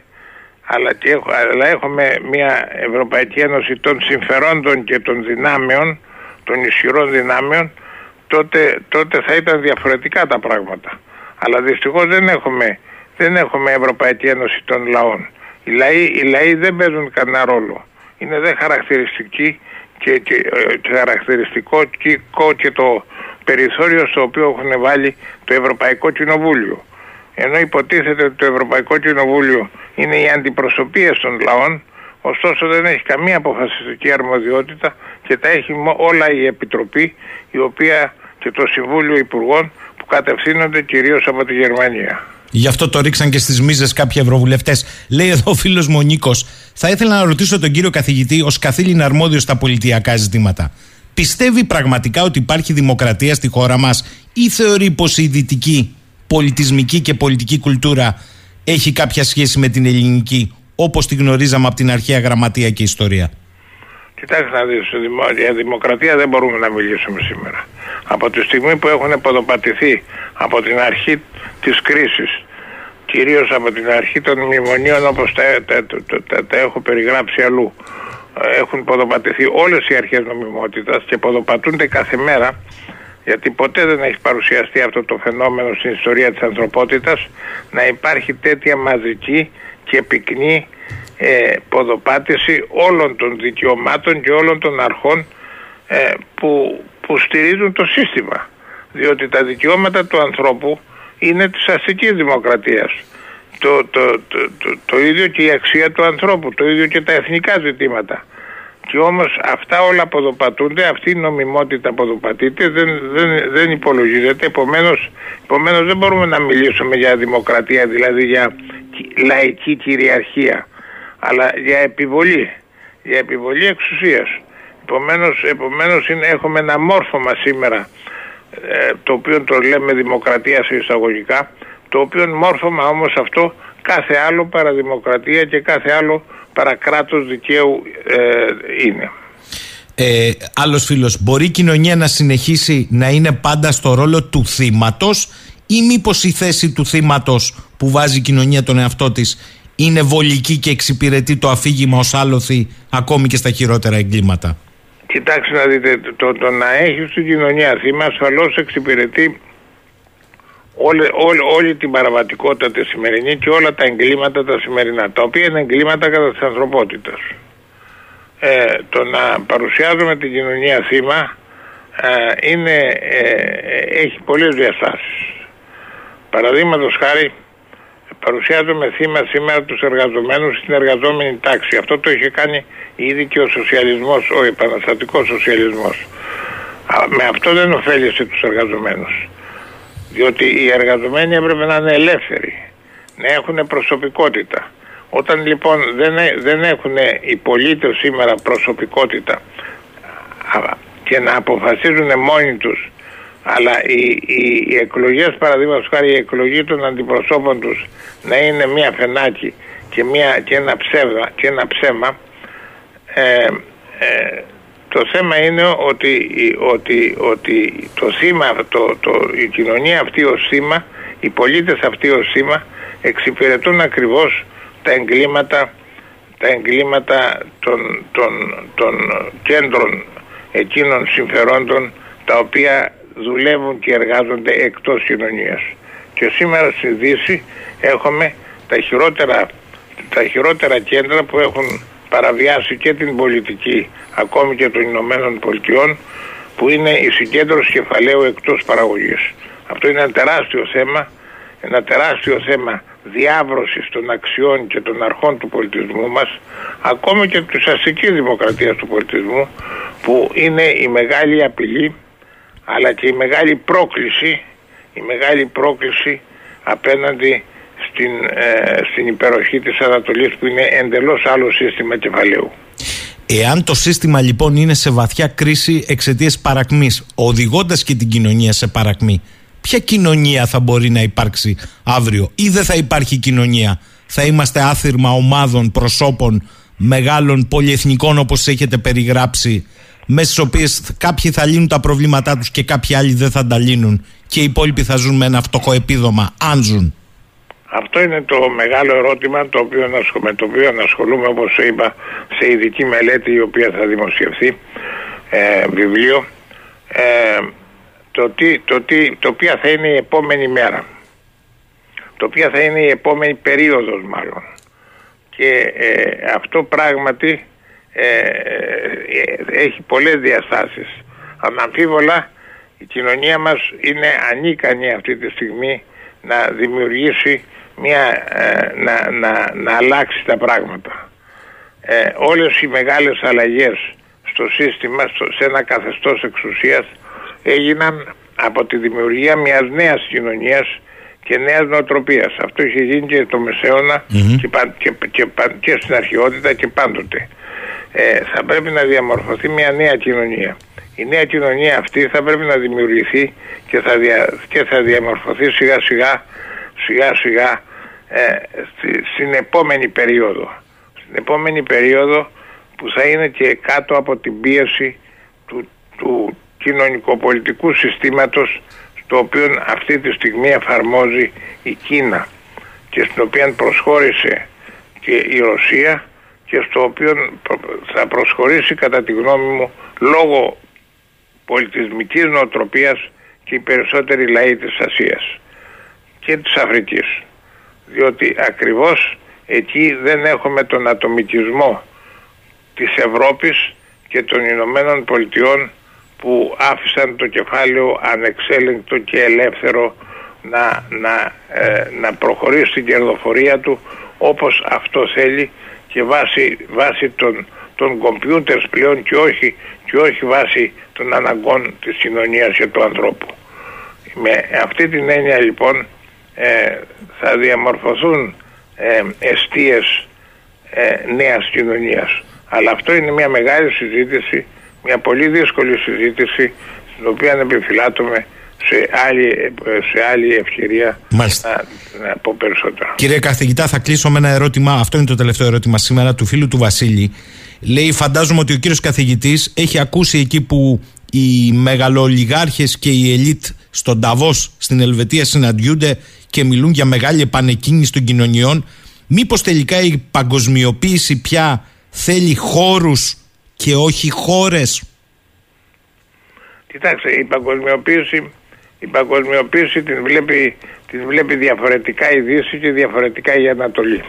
αλλά, και, αλλά έχουμε μια Ευρωπαϊκή Ένωση των συμφερόντων και των δυνάμεων των ισχυρών δυνάμεων τότε, τότε θα ήταν διαφορετικά τα πράγματα. Αλλά δυστυχώς δεν έχουμε, δεν έχουμε Ευρωπαϊκή Ένωση των λαών. Οι λαοί, οι λαοί δεν παίζουν κανένα ρόλο. Είναι δε χαρακτηριστική και, και, και ε, χαρακτηριστικό και, και το περιθώριο στο οποίο έχουν βάλει το Ευρωπαϊκό Κοινοβούλιο. Ενώ υποτίθεται ότι το Ευρωπαϊκό Κοινοβούλιο είναι οι αντιπροσωπείε των λαών, ωστόσο δεν έχει καμία αποφασιστική αρμοδιότητα και τα έχει όλα η Επιτροπή, η οποία και το Συμβούλιο Υπουργών που κατευθύνονται κυρίως από τη Γερμανία. Γι' αυτό το ρίξαν και στις μίζες κάποιοι ευρωβουλευτές. Λέει εδώ ο φίλος μου ο Νίκος, θα ήθελα να ρωτήσω τον κύριο καθηγητή, ως καθήλυνα αρμόδιος στα πολιτιακά ζητήματα. Πιστεύει πραγματικά ότι υπάρχει δημοκρατία στη χώρα μας ή θεωρεί πως η δυτική πολιτισμική και πολιτική κουλτούρα έχει κάποια σχέση με την ελληνική όπως τη γνωρίζαμε από την αρχαία γραμματεία και ιστορία; Κοιτάξτε να δεις, για δημοκρατία δεν μπορούμε να μιλήσουμε σήμερα. Από τη στιγμή που έχουν ποδοπατηθεί από την αρχή της κρίσης, κυρίως από την αρχή των μνημονίων όπως τα, τα, τα, τα έχω περιγράψει αλλού, έχουν ποδοπατηθεί όλες οι αρχές νομιμότητας και ποδοπατούνται κάθε μέρα γιατί ποτέ δεν έχει παρουσιαστεί αυτό το φαινόμενο στην ιστορία της ανθρωπότητας να υπάρχει τέτοια μαζική και πυκνή ε, ποδοπάτηση όλων των δικαιωμάτων και όλων των αρχών ε, που, που στηρίζουν το σύστημα. Διότι τα δικαιώματα του ανθρώπου είναι της αστικής δημοκρατίας. Το, το, το, το, ίδιο και η αξία του ανθρώπου, το ίδιο και τα εθνικά ζητήματα. Και όμως αυτά όλα αποδοπατούνται, αυτή η νομιμότητα αποδοπατείται, δεν, δεν, δεν υπολογίζεται, επομένως, επομένως δεν μπορούμε να μιλήσουμε για δημοκρατία, δηλαδή για λαϊκή κυριαρχία αλλά για επιβολή, για επιβολή εξουσίας. Επομένως, επομένως είναι, έχουμε ένα μόρφωμα σήμερα ε, το οποίο το λέμε δημοκρατία σε εισαγωγικά το οποίο μόρφωμα όμως αυτό κάθε άλλο παραδημοκρατία και κάθε άλλο παρακράτος δικαίου ε, είναι. Ε, άλλος φίλος, μπορεί η κοινωνία να συνεχίσει να είναι πάντα στο ρόλο του θύματος ή μήπως η θέση του θύματος που βάζει η κοινωνία τον εαυτό της είναι βολική και εξυπηρετεί το αφήγημα ως άλοθη ακόμη και στα χειρότερα εγκλήματα; Κοιτάξτε να δείτε, το, το να έχει στην κοινωνία θύμα ασφαλώς εξυπηρετεί όλη, όλη, όλη την παραβατικότητα τη σημερινή και όλα τα εγκλήματα τα σημερινά, τα οποία είναι εγκλήματα κατά της ανθρωπότητας. Ε, το να παρουσιάζουμε την κοινωνία θύμα ε, είναι, ε, έχει πολλές διαστάσεις. Παραδείγματος χάρη παρουσιάζουμε θύμα σήμερα τους εργαζομένους στην εργαζόμενη τάξη. Αυτό το είχε κάνει ήδη και ο σοσιαλισμός, ο επαναστατικός σοσιαλισμός. Με αυτό δεν ωφέλησε τους εργαζομένους. Διότι οι εργαζομένοι έπρεπε να είναι ελεύθεροι, να έχουν προσωπικότητα. Όταν λοιπόν δεν, δεν έχουν οι πολίτες σήμερα προσωπικότητα και να αποφασίζουν μόνοι τους αλλά οι, οι, οι εκλογές παραδείγματος χάρη η εκλογή των αντιπροσώπων τους να είναι μία φενάκι και, μία, και, ένα, ψεύδα, και ένα ψέμα ε, ε, το θέμα είναι ότι, ότι, ότι το θύμα, το, το, η κοινωνία αυτή ως θύμα, οι πολίτες αυτοί ως θύμα εξυπηρετούν ακριβώς τα εγκλήματα, τα εγκλήματα των, των, των κέντρων εκείνων συμφερόντων τα οποία δουλεύουν και εργάζονται εκτός κοινωνίας. Και σήμερα στη Δύση έχουμε τα χειρότερα, τα χειρότερα κέντρα που έχουν παραβιάσει και την πολιτική ακόμη και των Ηνωμένων Πολιτειών που είναι η συγκέντρωση κεφαλαίου εκτός παραγωγής. Αυτό είναι ένα τεράστιο θέμα, ένα τεράστιο θέμα διάβρωσης των αξιών και των αρχών του πολιτισμού μας ακόμη και της αστικής δημοκρατίας του πολιτισμού που είναι η μεγάλη απειλή αλλά και η μεγάλη πρόκληση, η μεγάλη πρόκληση απέναντι στην, ε, στην υπεροχή της Ανατολής που είναι εντελώς άλλο σύστημα κεφαλαίου. Εάν το σύστημα λοιπόν είναι σε βαθιά κρίση εξαιτίας παρακμής, οδηγώντας και την κοινωνία σε παρακμή, ποια κοινωνία θα μπορεί να υπάρξει αύριο, ή δεν θα υπάρχει κοινωνία, θα είμαστε άθυρμα ομάδων, προσώπων, μεγάλων πολυεθνικών όπως έχετε περιγράψει, μέσα στις οποίες κάποιοι θα λύνουν τα προβλήματά τους και κάποιοι άλλοι δεν θα τα λύνουν και οι υπόλοιποι θα ζουν με ένα φτωχό επίδομα, αν ζουν. Αυτό είναι το μεγάλο ερώτημα το οποίο, με το οποίο ασχολούμαι όπως είπα σε ειδική μελέτη η οποία θα δημοσιευθεί ε, βιβλίο. Ε, το, τι, το, τι, το ποια θα είναι η επόμενη μέρα. Το ποια θα είναι η επόμενη περίοδος μάλλον. Και ε, αυτό πράγματι ε, ε, έχει πολλές διαστάσεις. Αναμφίβολα η κοινωνία μας είναι ανίκανη αυτή τη στιγμή να δημιουργήσει μια, ε, να, να, να αλλάξει τα πράγματα. Ε, όλες οι μεγάλες αλλαγές στο σύστημα, στο, σε ένα καθεστώς εξουσίας έγιναν από τη δημιουργία μιας νέας κοινωνίας και νέας νοοτροπίας. Αυτό είχε γίνει και το μεσαιωνα και, και, και, και, στην αρχαιότητα και πάντοτε ε, θα πρέπει να διαμορφωθεί μια νέα κοινωνία. Η νέα κοινωνία αυτή θα πρέπει να δημιουργηθεί και θα, δια, και θα διαμορφωθεί σιγά σιγά, σιγά σιγά ε, στην επόμενη περίοδο. Στην επόμενη περίοδο που θα είναι και κάτω από την πίεση του, του κοινωνικοπολιτικού συστήματος το οποίο αυτή τη στιγμή εφαρμόζει η Κίνα και στην οποία προσχώρησε και η Ρωσία και στο οποίο θα προσχωρήσει κατά τη γνώμη μου λόγω πολιτισμικής νοοτροπίας και οι περισσότεροι λαοί της Ασίας και της Αφρικής. Διότι ακριβώς εκεί δεν έχουμε τον ατομικισμό της Ευρώπης και των Ηνωμένων Πολιτειών που άφησαν το κεφάλαιο ανεξέλεγκτο και ελεύθερο να, να, ε, να προχωρήσει στην κερδοφορία του όπως αυτό θέλει και βάσει, βάσει των, των κομπιούτερς πλέον και όχι, και όχι βάσει των αναγκών της κοινωνίας και του ανθρώπου. Με αυτή την έννοια λοιπόν ε, θα διαμορφωθούν ε, εστίες ε, νέας κοινωνίας. Αλλά αυτό είναι μια μεγάλη συζήτηση μια πολύ δύσκολη συζήτηση στην οποία επιφυλάττουμε σε άλλη, σε άλλη ευκαιρία Μάλιστα. να, να πω περισσότερα. Κύριε καθηγητά, θα κλείσω με ένα ερώτημα. Αυτό είναι το τελευταίο ερώτημα σήμερα του φίλου του Βασίλη. Λέει, φαντάζομαι ότι ο κύριος καθηγητής έχει ακούσει εκεί που οι μεγαλολιγάρχες και η ελίτ στον Ταβός στην Ελβετία συναντιούνται και μιλούν για μεγάλη επανεκκίνηση των κοινωνιών. Μήπως τελικά η παγκοσμιοποίηση πια θέλει χώρους και όχι χώρες; Κοιτάξτε, η παγκοσμιοποίηση, η παγκοσμιοποίηση την, βλέπει, την βλέπει διαφορετικά η Δύση και διαφορετικά η Ανατολή.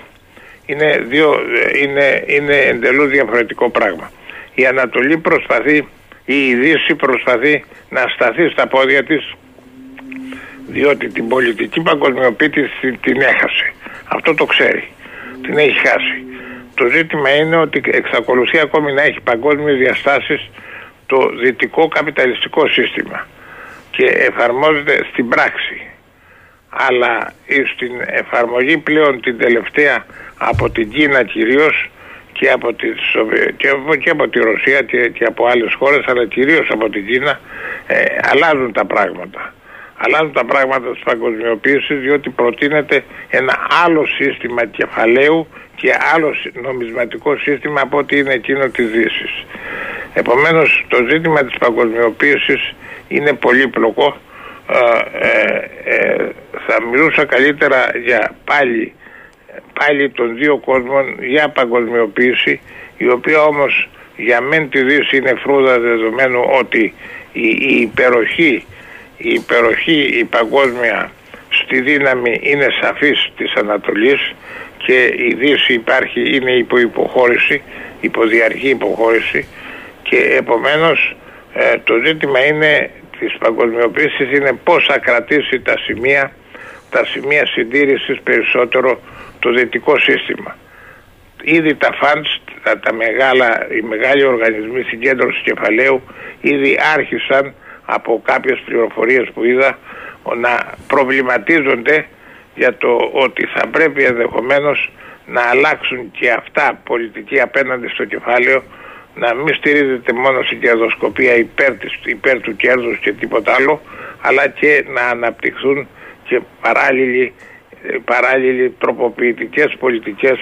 Είναι, δύο, είναι, είναι εντελώς διαφορετικό πράγμα. Η Ανατολή προσπαθεί, η Δύση προσπαθεί να σταθεί στα πόδια της διότι την πολιτική παγκοσμιοποίηση την έχασε. Αυτό το ξέρει. Την έχει χάσει. Το ζήτημα είναι ότι εξακολουθεί ακόμη να έχει παγκόσμιες διαστάσεις το δυτικό καπιταλιστικό σύστημα και εφαρμόζεται στην πράξη. Αλλά στην εφαρμογή πλέον την τελευταία από την Κίνα κυρίως και από τη, και από τη Ρωσία και, από άλλες χώρες αλλά κυρίως από την Κίνα ε, αλλάζουν τα πράγματα. Αλλάζουν τα πράγματα της παγκοσμιοποίησης διότι προτείνεται ένα άλλο σύστημα κεφαλαίου και άλλο νομισματικό σύστημα από ό,τι είναι εκείνο της Δύσης. Επομένως το ζήτημα της παγκοσμιοποίησης είναι πολύπλοκο. Ε, ε, ε, θα μιλούσα καλύτερα για πάλι, πάλι των δύο κόσμων για παγκοσμιοποίηση η οποία όμως για μεν τη Δύση είναι φρούδα δεδομένου ότι η, η υπεροχή η υπεροχή η παγκόσμια στη δύναμη είναι σαφής της Ανατολής και η Δύση υπάρχει, είναι υπό υποχώρηση, υποδιαρχή υποχώρηση και επομένως ε, το ζήτημα είναι της παγκοσμιοποίησης είναι πώς θα κρατήσει τα σημεία, τα σημεία συντήρησης περισσότερο το δυτικό σύστημα. Ήδη τα funds, τα, τα μεγάλα, οι μεγάλοι οργανισμοί συγκέντρωσης κεφαλαίου ήδη άρχισαν από κάποιες πληροφορίες που είδα να προβληματίζονται για το ότι θα πρέπει ενδεχομένως να αλλάξουν και αυτά πολιτική απέναντι στο κεφάλαιο να μην στηρίζεται μόνο στην κερδοσκοπία υπέρ, της, υπέρ του κέρδους και τίποτα άλλο αλλά και να αναπτυχθούν και παράλληλοι, παράλληλοι τροποποιητικές πολιτικές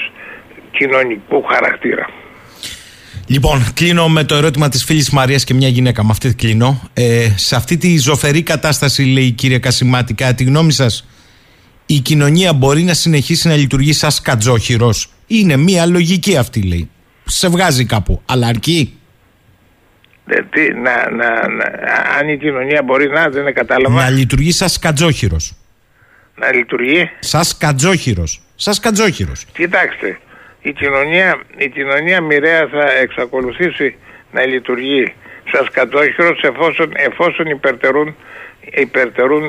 κοινωνικού χαρακτήρα. Λοιπόν, κλείνω με το ερώτημα της φίλης Μαρίας και μια γυναίκα. Με αυτή κλείνω. Ε, σε αυτή τη ζωφερή κατάσταση, λέει η κυρία Κασιμάτη, κατά τη γνώμη σας, η κοινωνία μπορεί να συνεχίσει να λειτουργεί σαν σκατζόχυρος; Είναι μία λογική αυτή, λέει. Σε βγάζει κάπου. Αλλά αρκεί. Ε, τι, να, να, να, αν η κοινωνία μπορεί να, δεν κατάλαβα. Να λειτουργεί σαν σκατζόχυρος. Να λειτουργεί. Σαν σκατζόχυρος. Σαν σκατζόχυρος. Κοιτάξτε, η κοινωνία, η κοινωνία μοιραία θα εξακολουθήσει να λειτουργεί σαν σκατζόχυρος εφόσον, εφόσον υπερτερούν υπερτερούν,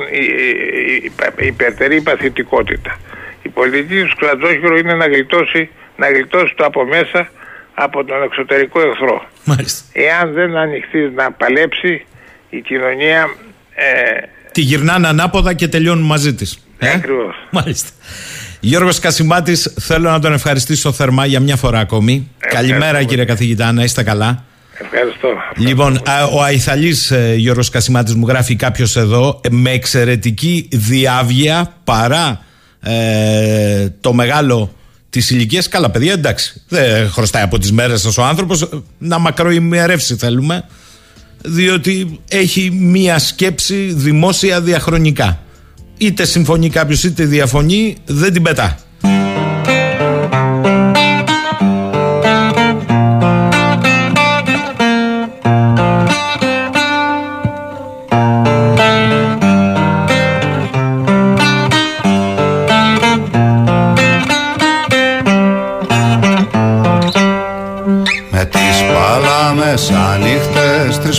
υπερτερεί η παθητικότητα. Η πολιτική του κρατζόχυρου είναι να γλιτώσει, να γλιτώσει το από μέσα από τον εξωτερικό εχθρό. Μάλιστα. Εάν δεν ανοιχθεί να παλέψει η κοινωνία... Ε, Τη γυρνάνε ανάποδα και τελειώνουν μαζί της. Ε; Ακριβώς. Μάλιστα. Γιώργος Κασιμάτης, θέλω να τον ευχαριστήσω θερμά για μια φορά ακόμη. Καλημέρα κύριε καθηγητά, να είστε καλά. Ευχαριστώ. Λοιπόν, ο Αϊθαλής ε, Γιώργος Κασιμάτης μου γράφει κάποιος εδώ με εξαιρετική διάβγεια παρά ε, το μεγάλο τη ηλικία. Καλά, παιδιά, εντάξει. Δεν χρωστάει από τις μέρες σας ο άνθρωπος. Να μακροημερεύσει θέλουμε. Διότι έχει μία σκέψη δημόσια διαχρονικά. Είτε συμφωνεί κάποιος είτε διαφωνεί, δεν την πετά.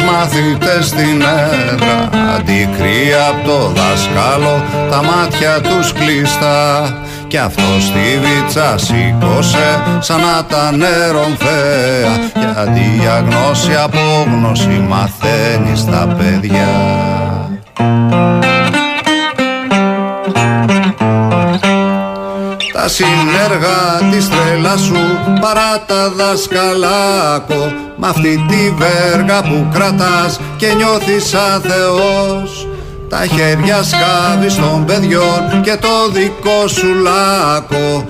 Μαθητές στην έδρα Αντικρύα από το δάσκαλο τα μάτια τους κλειστά. Κι αυτός στη βίτσα σήκωσε σαν να τα νερομφαία. Γιατί για γνώση απόγνωση μαθαίνεις στα παιδιά συνέργα της τρέλα σου παρά τα δασκαλάκο Μ' αυτή τη βέργα που κρατάς και νιώθεις σαν Θεός Τα χέρια σκάβεις των παιδιών και το δικό σου λάκκο.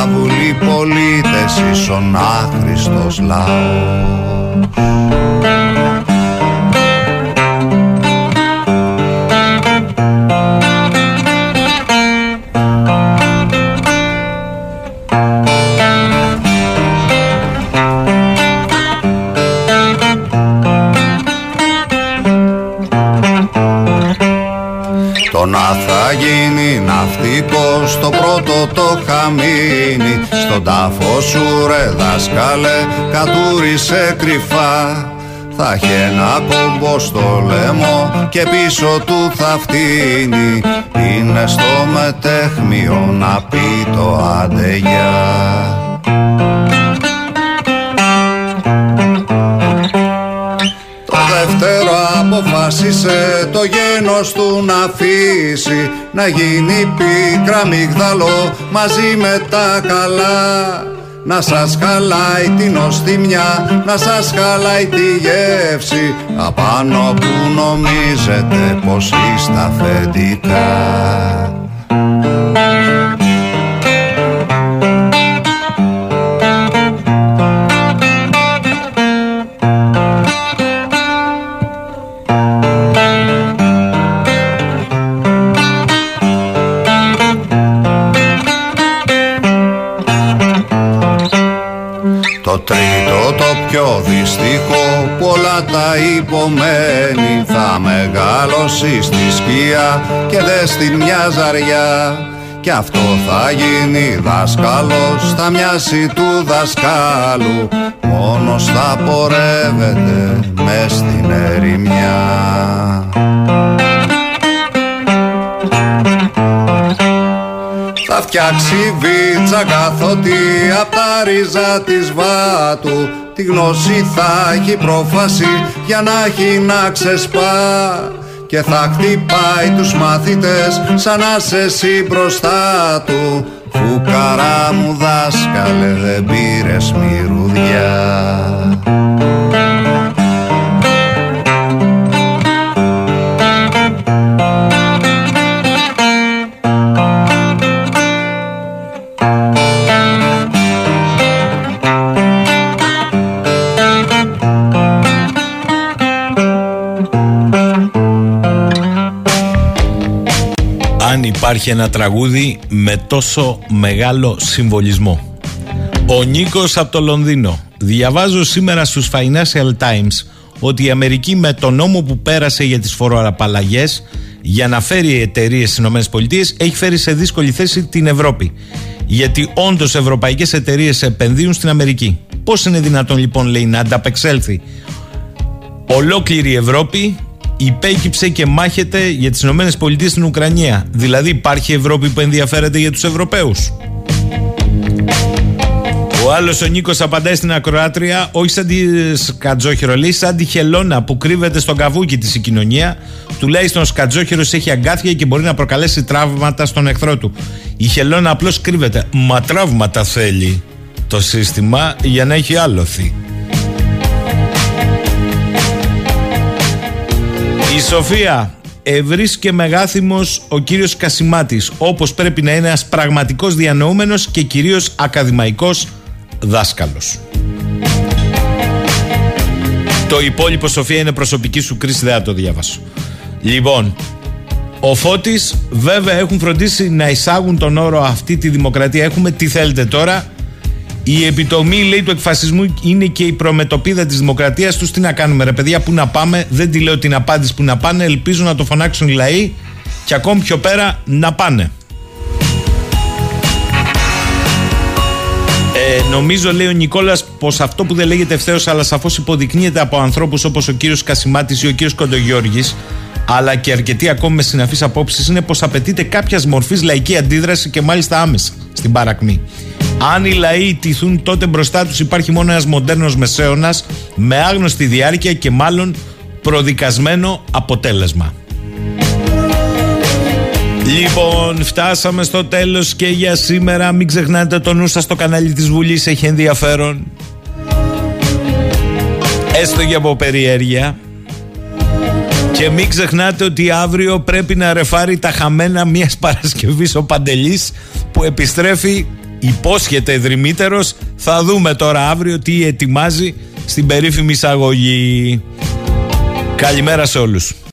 Άβουλοι πολίτες ίσον άχρηστος λαός στο πρώτο το χαμίνι. Στον τάφο σου ρε δάσκαλε κατούρισε κρυφά. Θα έχει ένα κόμπο στο λαιμό και πίσω του θα φτύνει. Είναι στο μετέχμιο να πει το αντεγιά αποφάσισε το γένος του να αφήσει να γίνει πίκρα μυγδαλό μαζί με τα καλά να σας χαλάει την οστιμιά, να σας χαλάει τη γεύση απάνω που νομίζετε πως είστε αφεντικά. Υπομένει θα μεγαλώσει στη σκία και δε στην μια ζαριά. Και αυτό θα γίνει δάσκαλος θα μοιάσει του δασκάλου μόνος θα πορεύεται μες στην ερημιά. Θα φτιάξει βίτσα καθότι απ' τα ρίζα της βάτου Τη γνώση θα έχει πρόφαση για να έχει να ξεσπά. Και θα χτυπάει τους μαθητές σαν να σε εσύ μπροστά του. Φουκαρά μου δάσκαλε δεν πήρες μυρουδιά υπάρχει ένα τραγούδι με τόσο μεγάλο συμβολισμό. Ο Νίκος από το Λονδίνο. Διαβάζω σήμερα στους Financial Times ότι η Αμερική με τον νόμο που πέρασε για τις φοροαπαλλαγές για να φέρει εταιρείες στις ΗΠΑ έχει φέρει σε δύσκολη θέση την Ευρώπη. Γιατί όντως ευρωπαϊκές εταιρείες επενδύουν στην Αμερική. Πώς είναι δυνατόν λοιπόν, λέει, να ανταπεξέλθει ολόκληρη η Ευρώπη υπέκυψε και μάχεται για τις Ηνωμένες Πολιτείες στην Ουκρανία. Δηλαδή υπάρχει Ευρώπη που ενδιαφέρεται για τους Ευρωπαίους. Ο άλλος ο Νίκος απαντάει στην ακροάτρια, όχι σαν τη σκατζόχυρο, λέει σαν τη χελώνα που κρύβεται στον καβούκι της η κοινωνία. Τουλάχιστον ο σκατζόχυρο έχει αγκάθια και μπορεί να προκαλέσει τραύματα στον εχθρό του. Η χελώνα απλώς κρύβεται. Μα τραύματα θέλει το σύστημα για να έχει άλοθη. Η Σοφία ευρύς και μεγάθυμος ο κύριος Κασιμάτης όπως πρέπει να είναι ένας πραγματικός διανοούμενος και κυρίως ακαδημαϊκός δάσκαλος. Το υπόλοιπο Σοφία είναι προσωπική σου κρίση, δεν το διάβασω. Λοιπόν, ο Φώτης βέβαια έχουν φροντίσει να εισάγουν τον όρο αυτή τη δημοκρατία. Έχουμε τι θέλετε τώρα. Η επιτομή λέει του εκφασισμού είναι και η προμετωπίδα της δημοκρατίας τους. Τι να κάνουμε ρε παιδιά, πού να πάμε; Δεν τη λέω την απάντηση που να πάνε. Ελπίζω να το φωνάξουν οι λαοί και ακόμη πιο πέρα να πάνε. Ε, νομίζω, λέει ο Νικόλας, πως αυτό που δεν λέγεται ευθέως, αλλά σαφώς υποδεικνύεται από ανθρώπους όπως ο κύριος Κασιμάτης ή ο κύριος Κοντογιώργης, αλλά και αρκετοί ακόμη με συναφείς απόψεις, είναι πως απαιτείται κάποιας μορφής λαϊκή αντίδραση και μάλιστα άμεσα στην παρακμή. Αν οι λαοί τηθούν, τότε μπροστά τους υπάρχει μόνο ένας μοντέρνος μεσαίωνας με άγνωστη διάρκεια και μάλλον προδικασμένο αποτέλεσμα. Λοιπόν, φτάσαμε στο τέλος και για σήμερα. Μην ξεχνάτε το νου σας στο κανάλι της Βουλής, έχει ενδιαφέρον. Έστω και από περιέργεια. Και μην ξεχνάτε ότι αύριο πρέπει να ρεφάρει τα χαμένα μιας Παρασκευής ο Παντελής που επιστρέφει, υπόσχεται δρυμύτερος. Θα δούμε τώρα αύριο τι ετοιμάζει στην περίφημη εισαγωγή. Καλημέρα σε όλους.